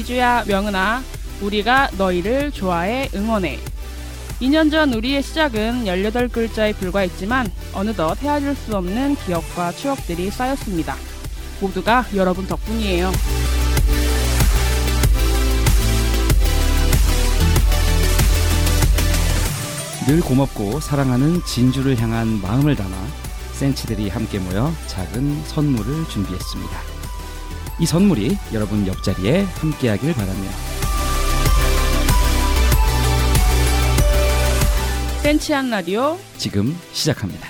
이주야, 명은아, 우리가 너희를 좋아해 응원해. 2년 전 우리의 시작은 18글자에 불과했지만 어느덧 헤아릴 수 없는 기억과 추억들이 쌓였습니다. 모두가 여러분 덕분이에요. 늘 고맙고 사랑하는 진주를 향한 마음을 담아 센치들이 함께 모여 작은 선물을 준비했습니다. 이 선물이 여러분 옆자리에 함께하길 바랍니다. 센치한 라디오 지금 시작합니다.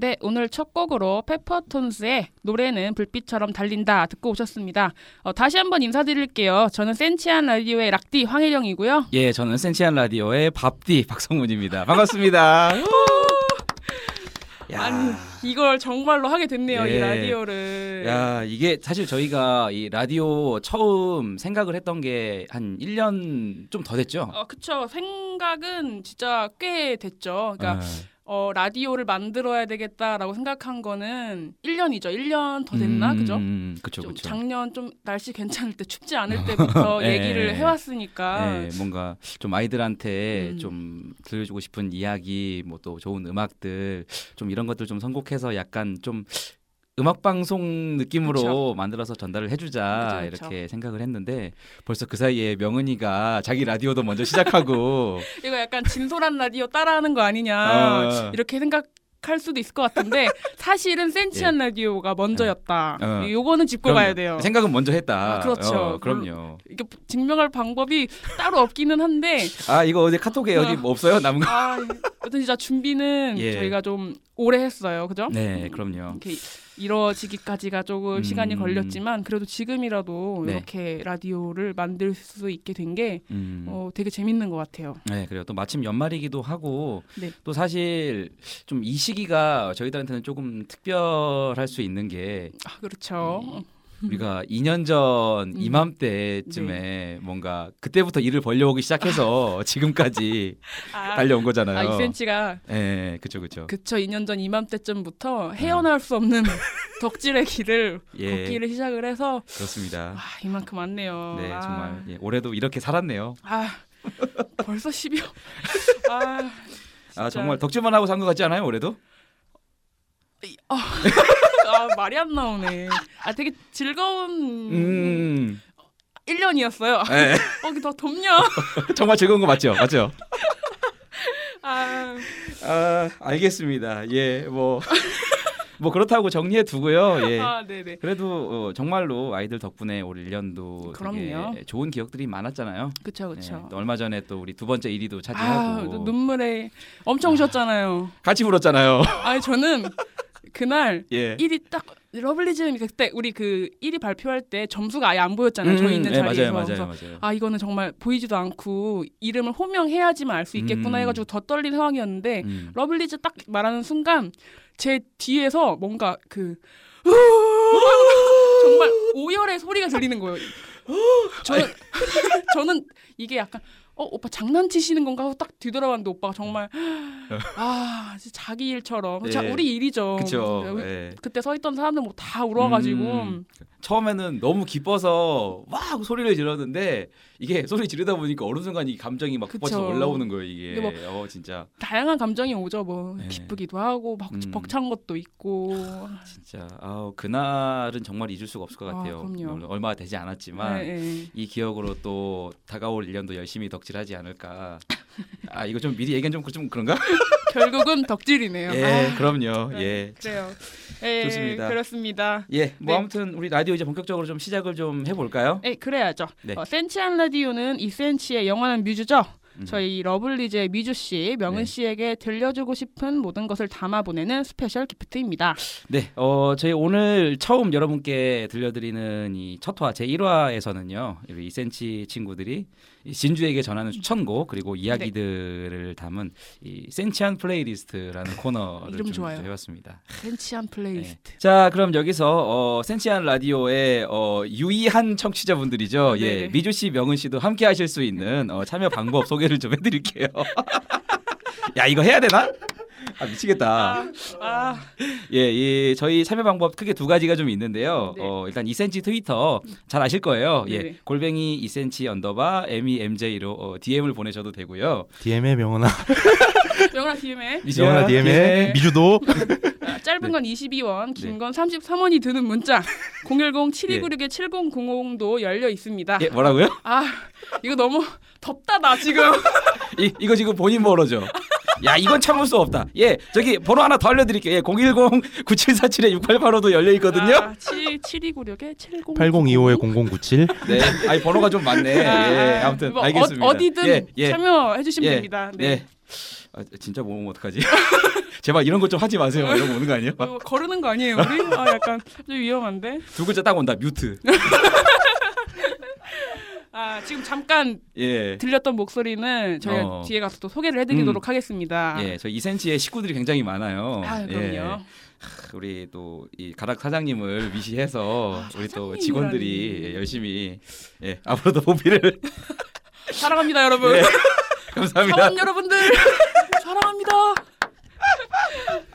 네, 오늘 첫 곡으로 페퍼톤스의 노래는 불빛처럼 달린다 듣고 오셨습니다. 어, 다시 한번 인사드릴게요. 저는 센치한 라디오의 락디 황혜령이고요. 예, 저는 센치한 라디오의 밥디 박성문입니다. 반갑습니다. 야, 아니 이걸 정말로 하게 됐네요 이 예. 라디오를. 야, 이게 사실 저희가 이 라디오 처음 생각을 했던 게 한 1년 좀 더 됐죠? 어 그쵸 생각은 진짜 꽤 됐죠. 그러니까 어. 어, 라디오를 만들어야 되겠다라고 생각한 거는 1년이죠. 1년 더 됐나 음, 그죠? 음, 그쵸, 좀 그쵸. 작년 좀 날씨 괜찮을 때 춥지 않을 때부터 예, 얘기를 예. 해왔으니까 네, 뭔가 좀 아이들한테 음. 좀 들려주고 싶은 이야기, 뭐 또 좋은 음악들, 좀 이런 것들 좀 선곡해서 약간 좀 음악 방송 느낌으로 그쵸. 만들어서 전달을 해주자 그쵸, 그쵸. 이렇게 생각을 했는데 벌써 그 사이에 명은이가 자기 라디오도 먼저 시작하고 이거 약간 진솔한 라디오 따라하는 거 아니냐 어. 이렇게 생각 할 수도 있을 것 같은데 사실은 센치한 라디오가 먼저였다. 예. 어. 요거는 짚고 가야 돼요. 생각은 먼저 했다. 아, 그렇죠. 어, 그럼요. 이게 증명할 방법이 따로 없기는 한데 아 이거 어제 카톡에 어디 뭐 없어요 남은 거? 아, 여튼 진짜 준비는 예. 저희가 좀 오래 했어요. 그죠? 네, 그럼요. 이렇게 이루어지기까지가 조금 음. 시간이 걸렸지만 그래도 지금이라도 네. 이렇게 라디오를 만들 수 있게 된게 음. 어, 되게 재밌는 것 같아요. 네, 그래요. 또 마침 연말이기도 하고 네. 또 사실 좀 이 시기가 저희들한테는 조금 특별할 수 있는 게 아, 그렇죠. 음. 우리가 2년 전 음. 이맘때쯤에 뭔가 그때부터 일을 벌려오기 시작해서 지금까지 아, 달려온 거잖아요. 아, 2cm가 네, 그렇죠, 그렇죠. 그쵸 2년 전 이맘때쯤부터 헤어나올 수 없는 덕질의 길을 예, 걷기를 시작을 해서 그렇습니다. 아, 이만큼 왔네요. 네, 아, 정말 예, 올해도 이렇게 살았네요. 아 벌써 12월. 아, 아. 정말 덕질만 하고 산 것 같지 않아요 올해도? 아 말이 안 나오네. 아 되게 즐거운 음, 1년이었어요. 네. 어, 더 덥냐? 정말 즐거운 거 맞죠, 맞죠? 아, 아 알겠습니다. 예, 뭐. 뭐 그렇다고 정리해 두고요. 예. 아. 그래도 어, 정말로 아이들 덕분에 올 1년도 그럼요. 되게 좋은 기억들이 많았잖아요. 그쵸, 예, 그쵸. 또 얼마 전에 또 우리 두 번째 1위도 아, 차지하고 눈물에 엄청 우셨잖아요. 같이 울었잖아요. 아니 저는 그날 예. 1위 딱 러블리즈 그때 우리 그 1위 발표할 때 점수가 아예 안 보였잖아요. 저희 있는 예, 자리에서. 맞아요, 맞아요, 맞아요. 아 이거는 정말 보이지도 않고 이름을 호명해야지만 알 수 있겠구나 음. 해가지고 더 떨린 상황이었는데 음. 러블리즈 딱 말하는 순간 제 뒤에서 뭔가 그 정말 오열의 소리가 들리는 거예요. 저는 저는 이게 약간 어 오빠 장난치시는 건가 하고 딱 뒤돌아봤는데 오빠가 정말 아 진짜 자기 일처럼 자, 예. 우리 일이죠. 그쵸. 예. 그때 서 있던 사람들 뭐 다 울어가지고 음. 처음에는 너무 기뻐서 와 하고 소리를 질렀는데 이게 소리 지르다 보니까 어느 순간 이 감정이 막. 뻗쳐 올라오는 거예요 이게. 뭐 어 진짜 다양한 감정이 오죠. 뭐 네. 기쁘기도 하고 벅, 음. 벅찬 것도 있고. 진짜 아우 그날은 정말 잊을 수가 없을 것 아, 같아요. 그럼요. 얼마 되지 않았지만 네, 네. 이 기억으로 또 다가올 1년도 열심히 덕질 하지 않을까. 아 이거 좀 미리 얘기한 좀, 좀 그런가? 결국은 덕질이네요. 예, 아, 그럼요. 네, 예. 그래요. 예, 좋습니다. 그렇습니다. 예, 뭐 네. 아무튼 우리 라디오 이제 본격적으로 좀 시작을 좀 해볼까요? 예, 그래야죠. 네. 어, 센치한 라디오는 2cm의 영원한 뮤즈죠. 음. 저희 러블리즈의 미주 씨, 명은 네. 씨에게 들려주고 싶은 모든 것을 담아 보내는 special gift입니다. 네, 어 저희 오늘 처음 여러분께 들려드리는 이 첫 화 제 1화에서는요, 우리 2cm 친구들이 이 진주에게 전하는 추천곡 그리고 네. 이야기들을 담은 이 센치한 playlist라는 코너를 이름 좀 좋아요. 해봤습니다. 센치한 플레이리스트. 네. 자, 그럼 여기서 어, 센치한 라디오의 어, 유의한 청취자분들이죠. 예, 네네. 미주 씨, 명은 씨도 함께 하실 수 있는 어, 참여 방법 소개를 좀 해드릴게요. 야, 이거 해야 되나? 아 미치겠다. 아, 아, 예, 이 저희 참여 방법 크게 두 가지가 좀 있는데요. 네. 어, 일단 2cm 트위터 잘 아실 거예요. 예, 네네. 골뱅이 2cm 언더바 memj로 어, DM을 보내셔도 되고요. DM의 명은아 명은아 DM에 명은아 DM의 예. 미주도 아, 짧은 건 22원, 긴 네. 건 33원이 드는 문자 010-7296-7090도 열려 있습니다. 예, 뭐라고요? 아, 이거 너무 덥다 나 지금. 이, 이거 지금 본인 벌어죠. 야 이건 참을 수 없다. 예 저기 번호 하나 더 알려드릴게요. 예, 010-9747에 6885도 열려 있거든요. 아, 7 7296에 70 8025의 0097 네, 아니 번호가 좀 많네. 예, 아무튼 뭐 알겠습니다. 어, 디든 예, 예, 참여해 주시면 예, 됩니다. 네. 예. 아, 진짜 뭐 어떡하지? 제발 이런 것 좀 하지 마세요. 이런 거 오는 거 아니에요? 이거 거르는 거 아니에요, 우리? 아, 약간 좀 위험한데. 두 글자 딱 온다. 뮤트. 아, 지금 잠깐 예. 들렸던 목소리는 저희가 어. 뒤에 가서 또 소개를 해드리도록 하겠습니다. 예, 저희 2cm의 식구들이 굉장히 많아요. 아, 예. 그럼요. 하, 우리 또 이 가락 사장님을 위시해서 우리 또. 직원들이 열심히 예, 앞으로도 보필을 사랑합니다, 여러분. 예, 감사합니다. 사원 여러분들 사랑합니다.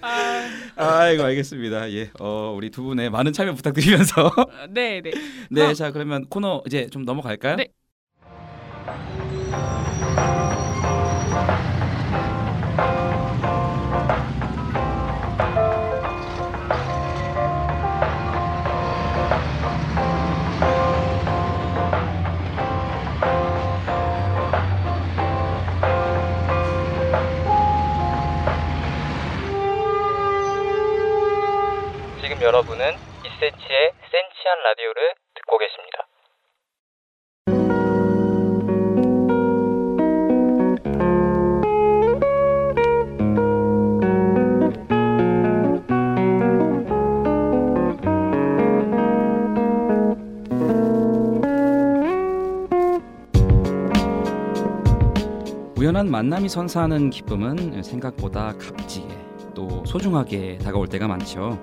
아, 아이고 알겠습니다. 예, 어, 우리 두 분의 많은 참여 부탁드리면서 네, 네. 네, 어. 자 그러면 코너 이제 좀 넘어갈까요? 네. 우연한 만남이 선사하는 기쁨은 생각보다 값지게 또 소중하게 다가올 때가 많죠.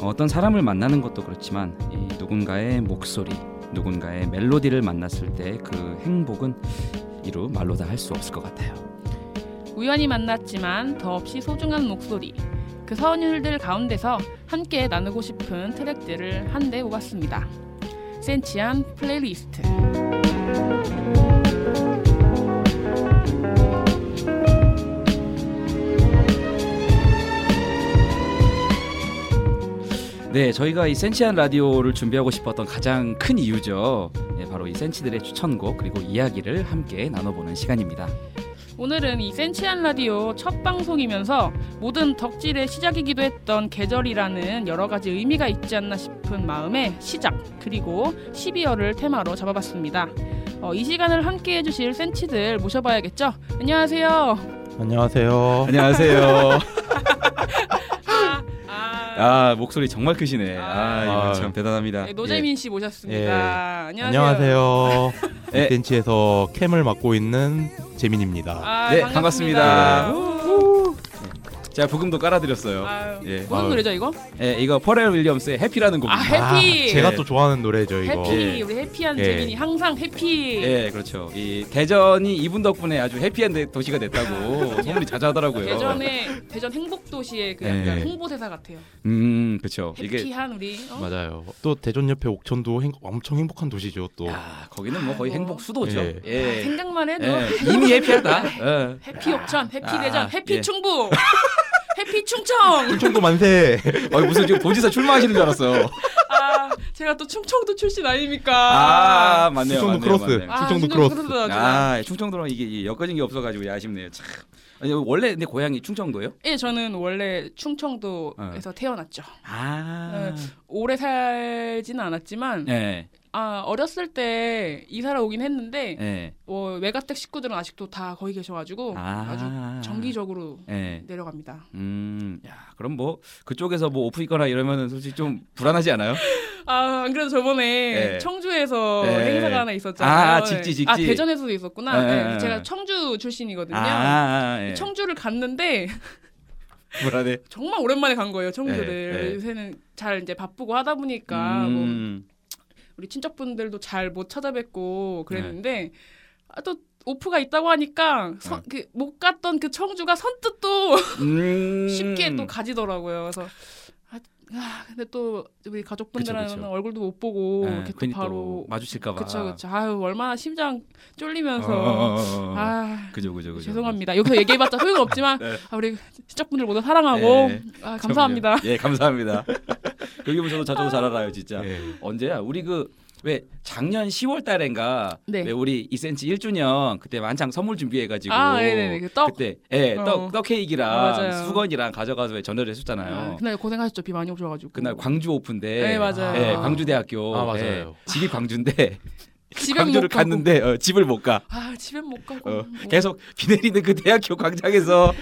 어떤 사람을 만나는 것도 그렇지만 이 누군가의 목소리, 누군가의 멜로디를 만났을 때 그 행복은 이루 말로 다 할 수 없을 것 같아요. 우연히 만났지만 더없이 소중한 목소리. 그 선율들 가운데서 함께 나누고 싶은 트랙들을 한데 뽑았습니다. 센치한 플레이리스트. 네, 저희가 이 센치한 라디오를 준비하고 싶었던 가장 큰 이유죠. 예, 바로 이 센치들의 추천곡 그리고 이야기를 함께 나눠보는 시간입니다. 오늘은 이 센치한 라디오 첫 방송이면서 모든 덕질의 시작이기도 했던 계절이라는 여러 가지 의미가 있지 않나 싶은 마음에 시작 그리고 12월을 테마로 잡아봤습니다. 어, 이 시간을 함께 해주실 센치들 모셔봐야겠죠? 안녕하세요. 안녕하세요. 안녕하세요. 아, 아, 아 목소리 정말 크시네. 아, 아. 이거 참 대단합니다. 네, 노재민 씨 모셨습니다. 예. 안녕하세요. 안녕하세요. 예. 벤치에서 캠을 맡고 있는 재민입니다. 아, 네, 반갑습니다. 반갑습니다. 우. 제가 부금도 깔아드렸어요. 아유, 예. 무슨 아유. 노래죠 이거? 예, 이거 퍼렐 윌리엄스의 해피라는 아 곡입니다. 해피. 제가 예. 또 좋아하는 노래죠 이거. 해피 예. 우리 해피한 예. 재민이 항상 해피. 예, 그렇죠. 이 대전이 이분 덕분에 아주 해피한 데- 도시가 됐다고 소문이 자자하더라고요. 대전의 대전 행복 도시의 그 약간 예. 홍보대사 같아요. 음, 그렇죠. 이게 happy한 우리. 어? 맞아요. 또 대전 옆에 옥천도 행- 엄청 행복한 도시죠 또. 야, 거기는 뭐 거의 아, 행복 수도죠. 예. 예. 생각만 해도 예, 이미 happy하다. 예. happy 옥천, happy 아, 대전, happy 예. 충북, happy 충청. 충청도 만세. 어, 무슨 지금 도지사 출마하시는 줄 알았어. 아 제가 또 충청도 출신 아닙니까? 아, 맞네요. 충청도 맞네요, 크로스. 맞네요. 아, 충청도 크로스. 아, 충청도랑 이게 이 엮어진 게 없어가지고 아쉽네요. 참. 아니, 원래 근데 고향이 충청도예요? 예, 저는 원래 충청도에서 태어났죠. 아, 오래 살지는 않았지만 예, 아 어렸을 때 이사를 오긴 했는데 예. 뭐 외가댁 식구들은 아직도 다 거기 계셔가지고 아, 아주 정기적으로 예. 내려갑니다. 음, 야, 그럼 뭐 그쪽에서 뭐 오프 있거나 이러면은 솔직히 좀 불안하지 않아요? 아, 안 그래도 저번에 예. 청주에서 예. 행사가 하나 있었잖아요. 아, 직지, 직지. 아, 대전에서도 있었구나. 예, 네, 예, 제가 예. 청주 출신이거든요. 아, 아, 예. 청주를 갔는데 불안해. 정말 오랜만에 간 거예요, 청주를. 요새는 잘 이제 바쁘고 하다 보니까 뭐 음, 우리 친척분들도 잘 못 찾아뵙고 그랬는데 네. 아, 또 오프가 있다고 하니까 선- 어. 그못 갔던 그 청주가 선뜻 또 음. 쉽게 또 가지더라고요. 그래서 아, 아, 근데 또 우리 가족분들은. 얼굴도 못 보고 예, 이렇게 또 괜히 바로 마주칠까봐. 그쵸 그쵸 아유 얼마나 심장 쫄리면서 어, 어, 어, 어. 아 그죠, 그죠, 그죠. 죄송합니다 여기서 얘기해봤자 소용 없지만 네. 아, 우리 시청분들 모두 사랑하고 네. 아, 감사합니다 예, 감사합니다. 여기 보셔도 저도 잘 알아요, 진짜. 예. 언제야? 우리 그 왜 작년 10월 달엔가 네. 왜 우리 2cm 1주년 그때 만창 선물 준비해 가지고 아 네네네 그 떡. 그때 예, 어. 떡, 떡 케이크랑 아, 맞아요. 수건이랑 가져가서 왜 전화를 아, 했었잖아요. 그날 고생하셨죠 비 많이 오셔가지고 그날 광주 오픈데 네 맞아요 예, 광주대학교 아, 맞아요. 예, 집이 광주인데 집엔 광주를. 갔는데 어, 집을 못 가. 아 집엔 못 가고. 어, 뭐. 계속 비 내리는 그 대학교 광장에서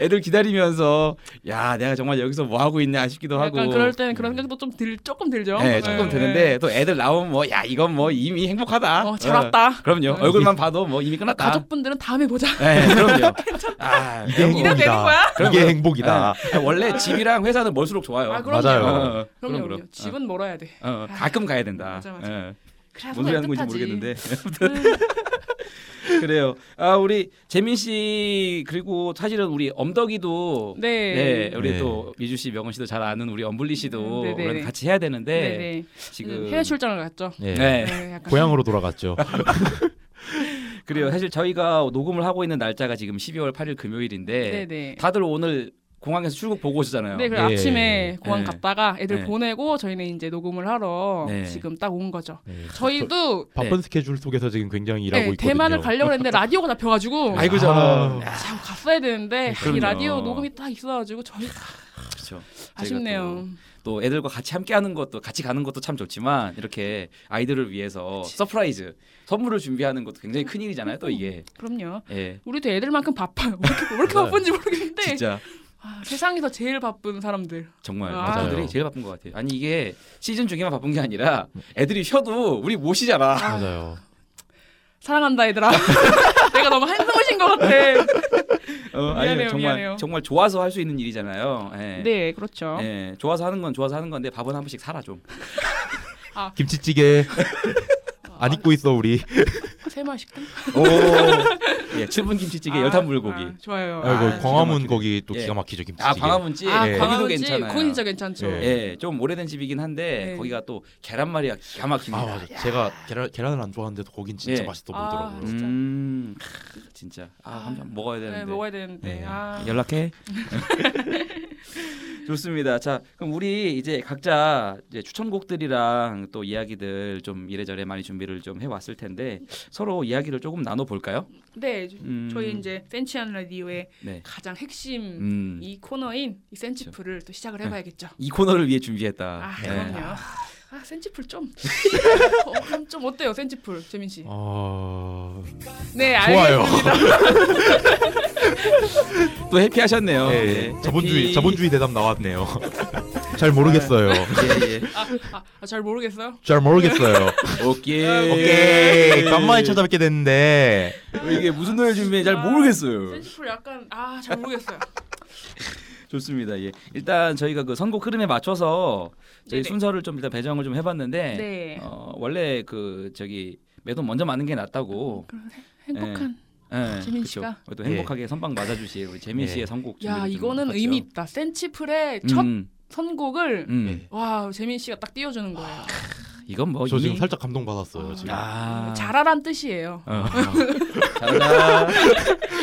애들 기다리면서 야 내가 정말 여기서 뭐 하고 있냐 싶기도 하고. 약간 그럴 때는 그런 생각도 좀 들, 조금 들죠. 네, 조금 네, 드는데 또 애들 나오면 뭐 야 이건 뭐 이미 행복하다. 어, 잘 왔다. 그럼요. 네. 얼굴만 봐도 뭐 이미 끝났다. 가족분들은 다음에 보자. 네, 그럼요. 아, 이게 뭐- 이래도 되는 거야? 그럼 이게 뭐- 행복이다. 네. 원래 집이랑 회사는 멀수록 좋아요. 아, 그럼요. 맞아요. 어, 그럼요, 그럼. 그럼. 집은 멀어야 돼. 어, 어, 가끔 가야 된다. 맞아, 맞아. 예. 그래야 뭔 소리 하는 건지. 모르겠는데. 그래요. 아 우리 재민 씨 그리고 사실은 우리 엄덕이도 네. 네, 우리 네. 또 미주 씨, 명원 씨도 잘 아는 우리 엄블리 씨도 음, 네네. 원래 같이 해야 되는데 네네. 지금 해외 출장을 갔죠. 예. 네. 네, 약간 고향으로 돌아갔죠. 그래요. 사실 저희가 녹음을 하고 있는 날짜가 지금 12월 8일 금요일인데 네네. 다들 오늘 공항에서 출국 보고 오시잖아요. 네, 그래 예. 아침에 공항 네. 갔다가 애들 네. 보내고 저희는 이제 녹음을 하러 네. 지금 딱 온 거죠. 네. 저희도 바쁜 스케줄 속에서 지금 굉장히 일하고 네, 있거든요. 대만을 가려고 했는데 라디오가 잡혀가지고 아이고 아. 저런. 야, 참 갔어야 되는데. 이 라디오 녹음이 딱 있어가지고 저희 그렇죠. 아쉽네요. 또 애들과 같이 함께하는 것도 같이 가는 것도 참 좋지만 이렇게 아이들을 위해서 surprise 선물을 준비하는 것도 굉장히 큰 일이잖아요. 또 이게 그럼요. 예 우리도 애들만큼 바빠요. 왜 이렇게, 왜 이렇게 맞아요. 바쁜지 모르겠는데 진짜 아, 세상에서 제일 바쁜 사람들. 정말 아. 아이들이 제일 바쁜 것 같아요. 아니 이게 시즌 중에만 바쁜 게 아니라 애들이 쉬어도 우리 못 쉬잖아. 맞아요. 사랑한다 얘들아. 내가 너무 한숨을 쉰것 같아. 어, 미안해요, 정말 미안해요. 정말 좋아서 할 수 있는 일이잖아요. 예. 네, 그렇죠. 예, 좋아서 하는 건 좋아서 하는 건데 밥은 한 번씩 사라 좀. 김치찌개 안 잊고 있어 우리. 오. 예, 7분 김치찌개, 열탄 불고기. 아, 좋아요. 아이고 아, 광화문. 거기 또 예. 기가 막히죠 김치찌개. 아, 광화문집. 아, 예. 거기도 광화문집? 괜찮아요. 거기 진짜 괜찮죠. 예. 예, 좀 오래된 집이긴 한데 네. 거기가 또 계란말이가 기가 막힙니다. 아 맞아. 제가 계란 계란을 안 좋아하는데도 거긴 진짜 예. 맛있어 아, 보이더라고요. 진짜. 음, 크, 진짜. 아, 한번 먹어야 되는데. 네, 먹어야 되는데. 네. 아. 연락해. 좋습니다. 자, 그럼 우리 이제 각자 이제 추천곡들이랑 또 이야기들 좀 이래저래 많이 준비를 좀 해왔을 텐데 서로 이야기를 조금 나눠 볼까요? 네, 음. 저희 이제 센치한 라디오의 네. 가장 핵심 음. 이 코너인 이 센치풀을 또 시작을 해봐야겠죠. 이 코너를 위해 준비했다. 아, 네. 그럼요. 아, 센치풀 좀. 어, 그럼 좀 어때요, 센치풀, 재민 씨? 어... 네, 좋아요. 알겠습니다. 또 해피하셨네요. 예, 예. 자본주의 해피. 자본주의 대답 나왔네요. 잘 모르겠어요. 예, 예. 아, 아, 잘 모르겠어요. 잘 모르겠어요. 오케이. 오케이 간만에 찾아뵙게 됐는데 이게 무슨 노래 준비해 잘 모르겠어요. 센치풀 약간 아, 잘 모르겠어요. 좋습니다. 예. 일단 저희가 그 선곡 흐름에 맞춰서 저희 네네. 순서를 좀 일단 배정을 좀 해봤는데 네. 어, 원래 그 저기 매도 먼저 맞는 게 낫다고. 행복한. 예, 재민 그쵸. 씨가. 또 예. 행복하게 선방 맞아주실 우리 재민 예. 씨의 선곡. 야, 이거는. 의미 있다. 센치풀의 첫 음, 선곡을 음. 와, 재민 씨가 딱 띄워주는 거예요. 이건 뭐 저 이미 지금 살짝 감동 받았어요. 지금. 아. 잘하란 뜻이에요. 어. 잘한다.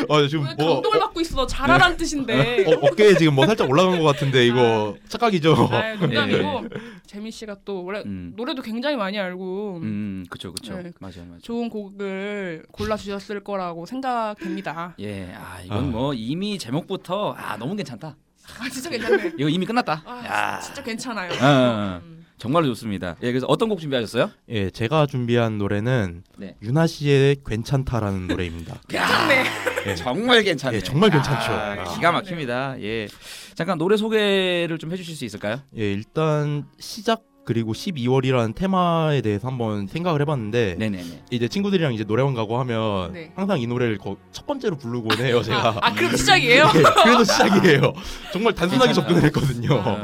어, 지금 왜뭐 감동을 받고 있어? 잘하란 뜻인데. 어, 어깨에 지금 뭐 살짝 올라간 것 같은데 이거 착각이죠. 아, 농담이고 재민 씨가 또 원래 음. 노래도 굉장히 많이 알고 음, 그쵸, 그쵸. 네. 맞아요, 맞아요. 좋은 곡을 골라 주셨을 거라고 생각됩니다. 예, 아 이건 아. 뭐 이미 제목부터 아 너무 괜찮다. 아 진짜 괜찮네. 이거 이미 끝났다. 아 야, 진짜 괜찮아요. 어, 어, 어. 음. 정말로 좋습니다. 예, 그래서 어떤 곡 준비하셨어요? 예, 제가 준비한 노래는 네. 유나 씨의 괜찮다라는 노래입니다. 괜찮네. 예. 정말 괜찮네. 예, 정말 괜찮죠. 아, 아. 기가 막힙니다. 예. 잠깐 노래 소개를 좀 해주실 수 있을까요? 예, 일단 시작 그리고 12월이라는 테마에 대해서 한번 생각을 해봤는데 네네네. 이제 친구들이랑 이제 노래방 가고 하면 네. 항상 이 노래를 거- 첫 번째로 부르곤 해요 제가. 아, 아 그럼 시작이에요? 예, 그래서 시작이에요. 정말 단순하게. 접근을 했거든요. 어,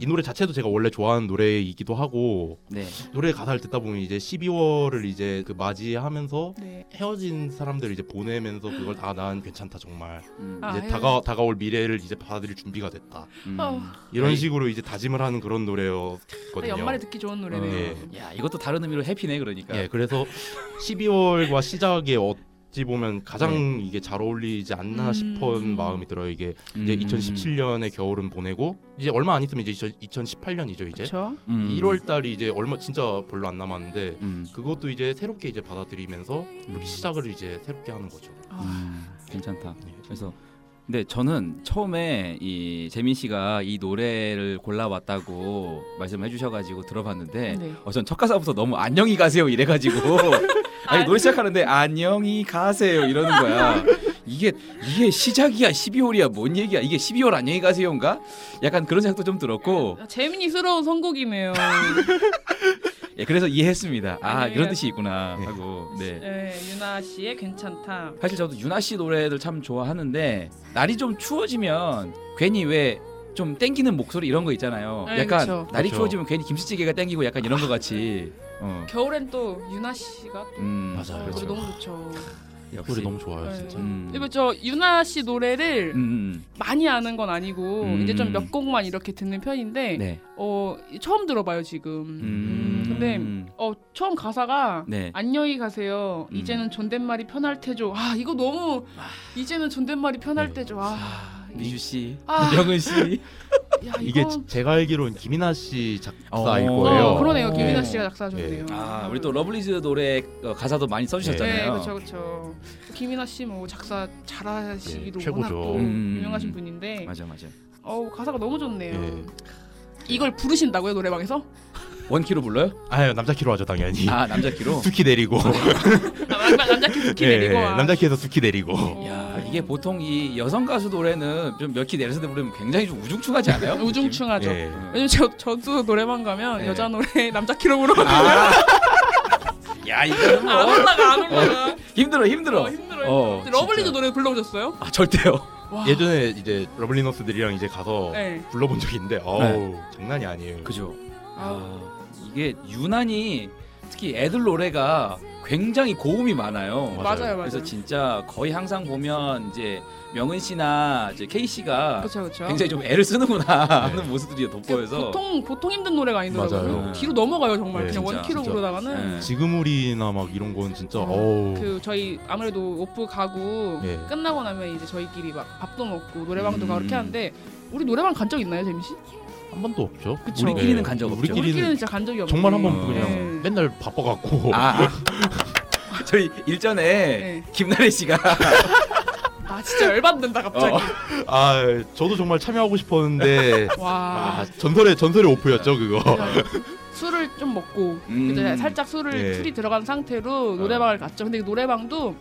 이 노래 자체도 제가 원래 좋아하는 노래이기도 하고 네. 노래 가사를 듣다 보면 이제 12월을 이제 그 맞이하면서 네. 헤어진 사람들을 이제 보내면서 그걸 다난 괜찮다 정말 음, 아, 이제 헤어진- 다가 다가올 미래를 이제 받아들일 준비가 됐다 음. 어. 이런 식으로 이제 다짐을 하는 그런 아, 노래였거든요. 연말에 듣기 좋은 노래네요. 예. 야 이것도 다른 의미로 해피네 그러니까. 예, 그래서 12월과 시작에 어찌 보면 가장 네. 이게 잘 어울리지 않나 음. 싶은 마음이 들어요. 이게 이제 음. 2017년의 겨울은 보내고 이제 얼마 안 있으면 이제 2018년이죠 이제. 그렇죠. 음. 1월 달이 이제 얼마 진짜 별로 안 남았는데 음. 그것도 이제 새롭게 이제 받아들이면서 음. 시작을 이제 새롭게 하는 거죠. 아, 음, 괜찮다. 네. 그래서 근데 저는 처음에 이 재민 씨가 이 노래를 골라왔다고 말씀해 주셔가지고 들어봤는데 네. 어, 전 첫 가사부터 너무 안녕히 가세요 이래가지고 아니 노래 시작하는데 안녕히 가세요 이러는 거야. 이게 이게 시작이야 12월이야 뭔 얘기야 이게 12월 안녕히 가세요인가? 약간 그런 생각도 좀 들었고 재민이스러운 선곡이네요. 예, 그래서 이해했습니다. 아 안녕히 이런 가- 뜻이 있구나 네. 하고 네. 네, 유나 씨의 괜찮다. 사실 저도 유나 씨 노래들 참 좋아하는데 날이 좀 추워지면 괜히 왜 좀 땡기는 목소리 이런 거 있잖아요. 네, 약간 그쵸. 날이 그쵸. 추워지면 괜히 김치찌개가 땡기고 약간 이런 거 같이. 어. 겨울엔 또 유나 씨가 음, 맞아요. 그렇죠. 너무 좋죠. 역시. 노래 너무 좋아요 네. 진짜. 음. 그리고 저 유나 씨 노래를 음, 음. 많이 아는 건 아니고 음. 이제 좀 몇 곡만 이렇게 듣는 편인데 네. 어 처음 들어봐요 지금. 음. 근데 어 처음 가사가 네. 안녕히 가세요. 음. 이제는 존댓말이 편할 테죠. 아 이거 너무 이제는 존댓말이 편할 네. 때죠. 아, 미주 씨, 아. 명은 씨. 야, 이게 이거 지- 제가 알기로는 김이나 씨 작사일 어. 거예요. 어, 그러네요. 김이나 네. 씨가 작사하셨네요. 아, 우리 또 러블리즈 노래 어, 가사도 많이 네, 써주셨잖아요. 그렇죠, 그렇죠. 김이나 씨 뭐 작사 잘하시기도 네, 최고죠. 워낙 또 음. 유명하신 분인데, 맞아, 맞아. 어우 가사가 너무 좋네요. 예. 이걸 부르신다고요 노래방에서? 원키로 불러요? 아유 남자 키로 하죠 당연히. 아, 남자 키로. 수키 내리고. 아, 남자 남자 키 스키 예, 내리고. 예, 아. 남자 키에서 수키 내리고. 어. 야, 이게 보통 이 여성 가수 노래는 좀 몇 키 내려서 부르면 굉장히 좀 우중충하지 않아요? 우중충하죠. 예. 왜냐면 저 저도 노래방 가면 네. 여자 노래 남자 키로 부르거든요. 아. 야, 이거는 뭐안 올라가 안 올라가. 힘들어, 힘들어. 어, 힘들어요. 어, 러블리즈. 노래 불러보셨어요? 아, 절대요. 와. 예전에 이제 러블리너스들이랑 이제 가서 네. 불러본 적이 있는데 어우 장난이 아니에요. 그죠. 아, 아, 이게 유난히 특히 애들 노래가 굉장히 고음이 많아요. 맞아요. 맞아요, 맞아요. 그래서 진짜 거의 항상 보면 이제 명은 씨나 이제 케이 씨가 그렇죠, 그렇죠. 굉장히 좀 애를 쓰는구나 하는 모습들이 돋보여서 보통 보통 힘든 노래가 아니더라고요. 맞아요. 뒤로 넘어가요 정말 네, 그냥 진짜, 원키로 진짜. 부르다가는 네. 지금 우리나 막 이런 건 진짜 어. 그 저희 아무래도 오프 가고 예. 끝나고 나면 이제 저희끼리 막 밥도 먹고 노래방도 음. 가고 그렇게 하는데 우리 노래방 간 적 있나요, 재민 씨? 한 번도 없죠. 그쵸. 우리끼리는 예. 간적 없죠. 우리끼리는 우리끼리는 진짜 간 적이 없는데. 정말 한번 어. 그냥 네. 맨날 바빠갖고. 아, 아. 저희 일전에 네. 김나래 씨가 아 진짜 열받는다 갑자기. 어. 아 저도 정말 참여하고 싶었는데 와. 아 전설의 전설의 오프였죠 그거. 술을 좀 먹고 음. 이제 살짝 술을 예. 술이 들어간 상태로 노래방을 갔죠. 근데 그 노래방도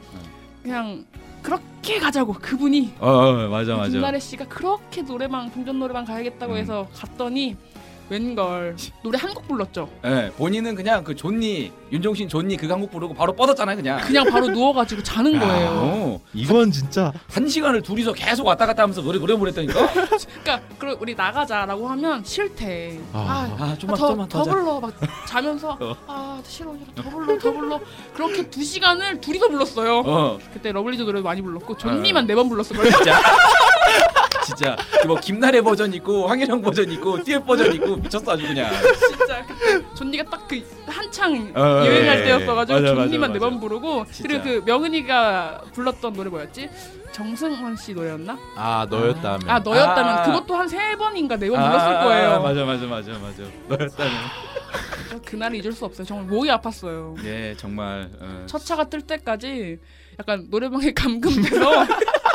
그냥 그렇게 가자고 그분이 어, 어 맞아 맞아. 김나래 씨가 그렇게 노래방 동전 노래방 가야겠다고 음. 해서 갔더니 웬걸 노래 한 곡 불렀죠. 예, 본인은 그냥 그 존니 윤종신 존니 그 한곡 부르고 바로 뻗었잖아요 그냥. 그냥 바로 누워가지고 자는 거예요. 어, 이건 진짜 한 시간을 둘이서 계속 왔다 갔다 하면서 노래 노래 부르랬다니까. 그러니까 그럼 우리 나가자라고 하면 싫대. 아. 아, 아 좀만 더, 좀만 더더 자. 불러 막 자면서 어. 아 싫어 싫어 더 불러 더 불러 그렇게 두 시간을 둘이서 불렀어요. 어 그때 러블리즈 노래 많이 불렀고 어. 좋니만 네번 거예요. 진짜. 진짜 뭐 김나래 버전 있고 황현영 버전 있고 듀엣 버전 있고 미쳤어 아주 그냥. 진짜 그때 좋니가 딱 그 한창 어, 어, 유행할 예, 때였어가지고 맞아, 좋니만 네. 번 부르고 진짜. 그리고 그 명은이가 불렀던 노래 뭐였지? 정승환 씨 노래였나? 아 너였다면. 아 너였다면 아. 그것도 한 세 번인가 네번 불렀을 거예요. 아, 맞아 맞아 맞아 맞아. 너였다면. 그날을 잊을 수 없어요. 정말 목이 아팠어요. 예 정말. 어. 첫 차가 뜰 때까지 약간 노래방에 감금돼서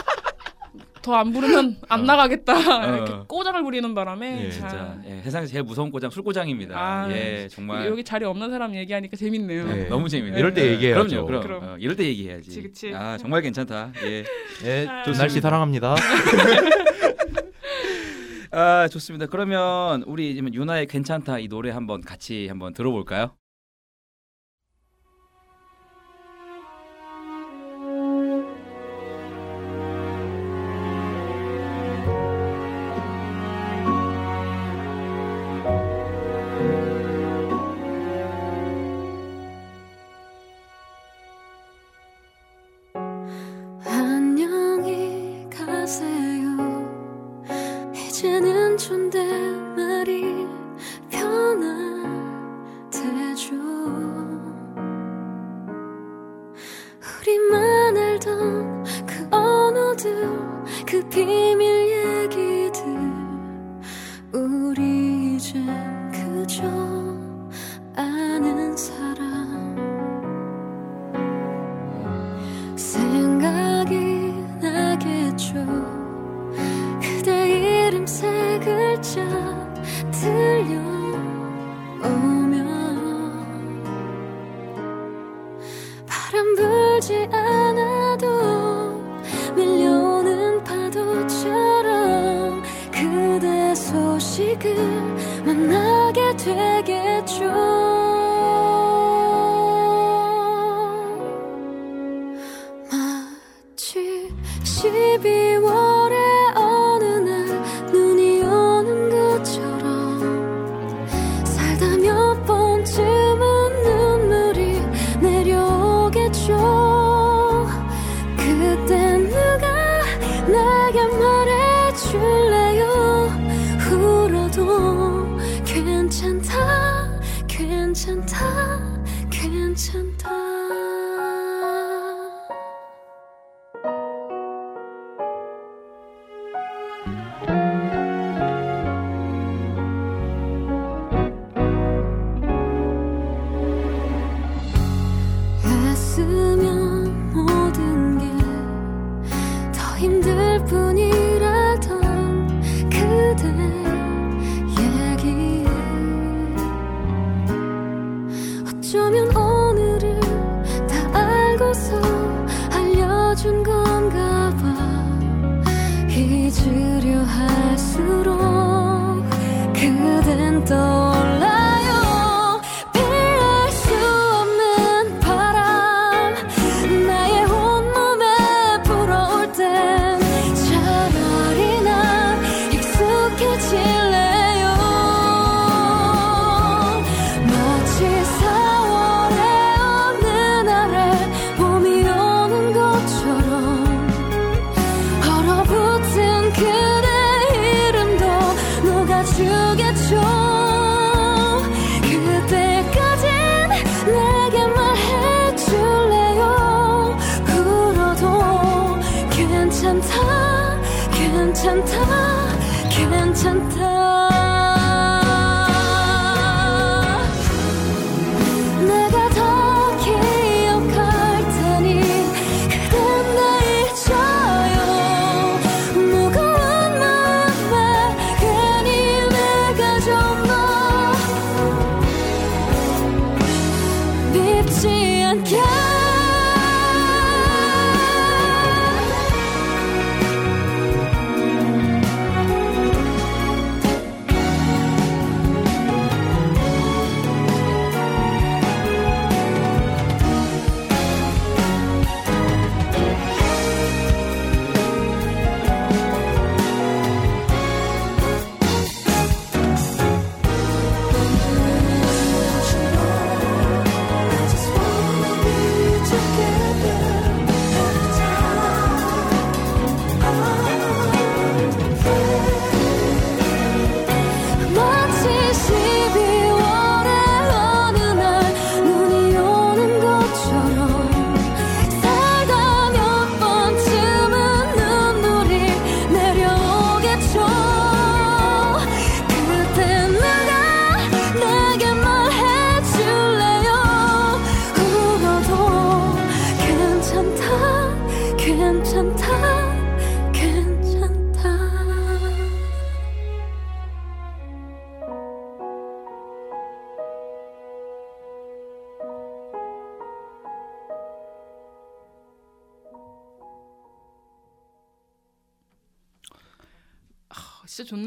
더 안 부르면 안 어. 나가겠다 이렇게 어. 꼬장을 부리는 바람에 예, 자, 진짜 예, 세상에서 제일 무서운 꼬장 술꼬장입니다. 아, 예 정말. 여기 자리 없는 사람 얘기하니까 재밌네요. 네. 너무 재밌네. 이럴 때 예, 얘기해야죠. 그럼요, 그럼. 그럼. 어, 이럴 때 얘기해야지. 그치, 그치. 아 정말 괜찮다. 예. 예, 좋습니다. 날씨 사랑합니다. 아 좋습니다. 그러면 우리 지금 유나의 괜찮다 이 노래 한번 같이 한번 들어볼까요? 그 비밀 얘기들. 우리 이젠 그저 아는 사람. 생각이 나겠죠. 그대 이름 세 글자 들려. 되겠죠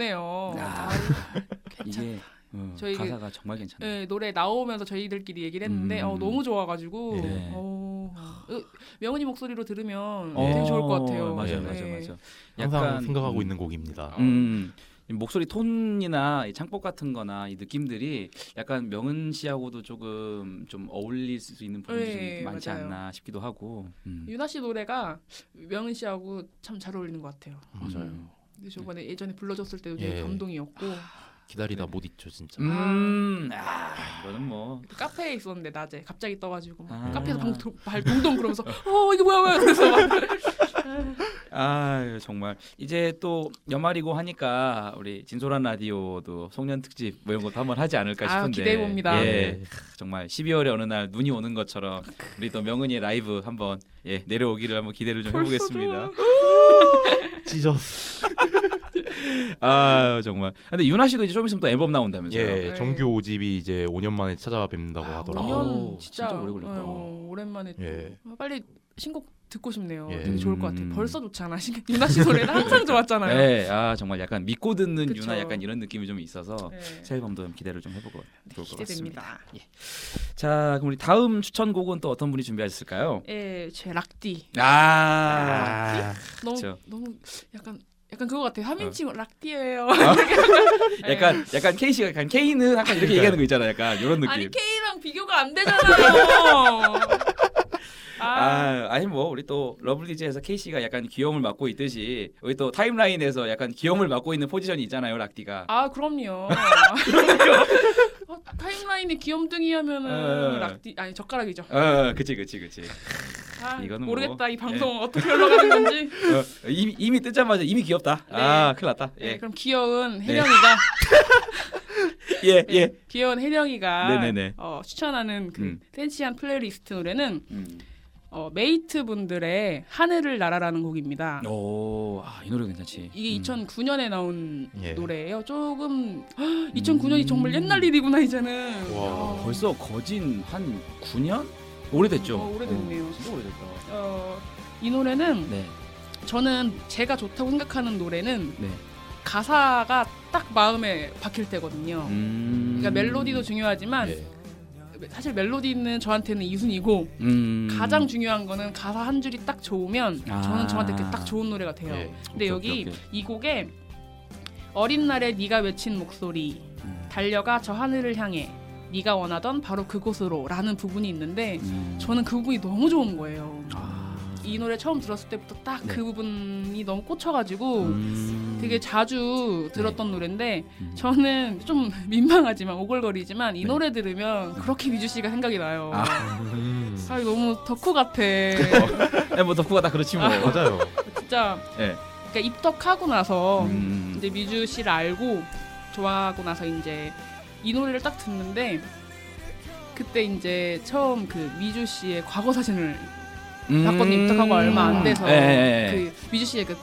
좋네요. 아, 아, 이게 어, 저희 그- 가사가 정말 괜찮네요. 네, 노래 나오면서 저희들끼리 얘기를 했는데 음. 어, 너무 좋아가지고 네. 어, 어, 명은이 목소리로 들으면 어, 되게 좋을 것 같아요. 맞아요, 네. 맞아요, 맞아요. 항상 생각하고 음, 있는 곡입니다. 음, 이 목소리 톤이나 이 창법 같은-거나 이 느낌들이 약간 명은 씨하고도 조금 좀 어울릴 수 있는 부분이 네, 좀 많지 맞아요. 않나 싶기도 하고. 음. 유나 씨 노래가 명은 씨하고 참 잘 어울리는 것 같아요. 맞아요. 음. 근데 저번에 예전에 불러줬을 때도 되게 예. 감동이었고 기다리다 못 잊죠 진짜. 음, 아, 이거는 뭐그 카페에 있었는데 낮에 갑자기 떠가지고 막 아. 카페에서 방, 도- 발 동동 그러면서 어 이게 뭐야 뭐야 그래서 막 아 정말 이제 또 연말이고 하니까 우리 진솔한 라디오도 송년 특집 뭐 이런 것도 한번 하지 않을까 아, 싶은데 기대해 봅니다. 예, 네. 정말 12월에 어느 날 눈이 오는 것처럼 우리 또 명은이의 라이브 한번 예 내려오기를 한번 기대를 좀 해보겠습니다. 찢었어. 아 정말. 근데 윤아 씨도 이제 좀 있으면 또 앨범 나온다면서요? 예, 네. 정규 5집이 이제 5년 만에 찾아뵙는다고 아, 하더라고요. 5년 아우, 진짜, 진짜 오래 걸렸다. 어, 오랜만에 예. 어, 빨리 신곡 듣고 싶네요. 예. 되게 좋을 것 같아요. 음. 벌써 좋잖아. 신- 유나 씨 노래는 항상 좋았잖아요. 네, 아 정말 약간 믿고 듣는 그쵸. 유나 약간 이런 느낌이 좀 있어서 네. 새 앨범도 좀 기대를 좀 해보고 좋을 것 같습니다. 기대됩니다. 예. 자, 그럼 우리 다음 추천곡은 또 어떤 분이 준비하셨을까요? 예, 제 락디. 아, 너무 그쵸. 너무 약간 약간 그거 같아요. 하민치 락디예요. 약간 약간 K 씨가 약간 K는 약간 이렇게 얘기하는 거 있잖아요. 약간 이런 느낌. 아니 K랑 비교가 안 되잖아요. 아, 아, 아니 뭐 우리 또 러블리즈에서 K 씨가 약간 귀여움을 맡고 있듯이 우리 또 타임라인에서 약간 귀여움을 맡고 있는 포지션이 있잖아요, 락디가. 아 그럼요. 어, 타임라인에 귀염둥이 하면은 어. 락디 아니 젓가락이죠. 어, 그치, 그치, 그치. 아, 이거는 모르겠다 뭐, 이 방송 어떻게 흘러가는 건지. 어, 이미 이미 뜨자마자 이미 귀엽다. 아, 큰일 났다. 네, 예, 그럼 귀여운 혜령이가 예, 네, 예. 귀여운 혜령이가 네네네. 어, 추천하는 그 음. 센치한 플레이리스트 노래는 음. 어, 메이트 분들의 하늘을 날아라는 곡입니다. 오, 아, 이 노래 괜찮지. 이게 음. 2009년에 나온 예. 노래예요. 조금 2009년이 정말 옛날 일이구나 이제는. 와, 어, 벌써 거진 한 9년? 오래됐죠. 어, 오래됐네요. 어, 진짜 오래됐다. 어, 이 노래는 네, 저는 제가 좋다고 생각하는 노래는 네. 가사가 딱 마음에 박힐 때거든요. 음. 그러니까 멜로디도 중요하지만 예. 사실 멜로디는 저한테는 이순이고 음. 가장 중요한 거는 가사 한 줄이 딱 좋으면 아. 저는 저한테 딱 좋은 노래가 돼요. 예. 근데 오케이, 여기 오케이, 오케이. 이 곡에 어린 날에 네가 외친 목소리 음. 달려가 저 하늘을 향해 네가 원하던 바로 그곳으로라는 부분이 있는데 음. 저는 그 부분이 너무 좋은 거예요. 아. 이 노래 처음 들었을 때부터 딱그 네. 부분이 너무 꽂혀가지고 음. 되게 자주 들었던 노래인데 음. 저는 좀 민망하지만 오글거리지만 이 네. 노래 들으면 그렇게 미주 씨가 생각이 나요. 아. 음. 아 너무 덕후 같아. 네, 뭐 덕후가 다 그렇지 뭐. 맞아요. 진짜 예. 그러니까 입덕하고 나서 음. 이제 미주 씨를 알고 좋아하고 나서 이제 이 노래를 딱 듣는데 그때 이제 처음 그 미주 씨의 과거 사진을 봤거든요. 입덕하고 얼마 안 돼서 음. 예, 예, 예. 그 미주 씨의 그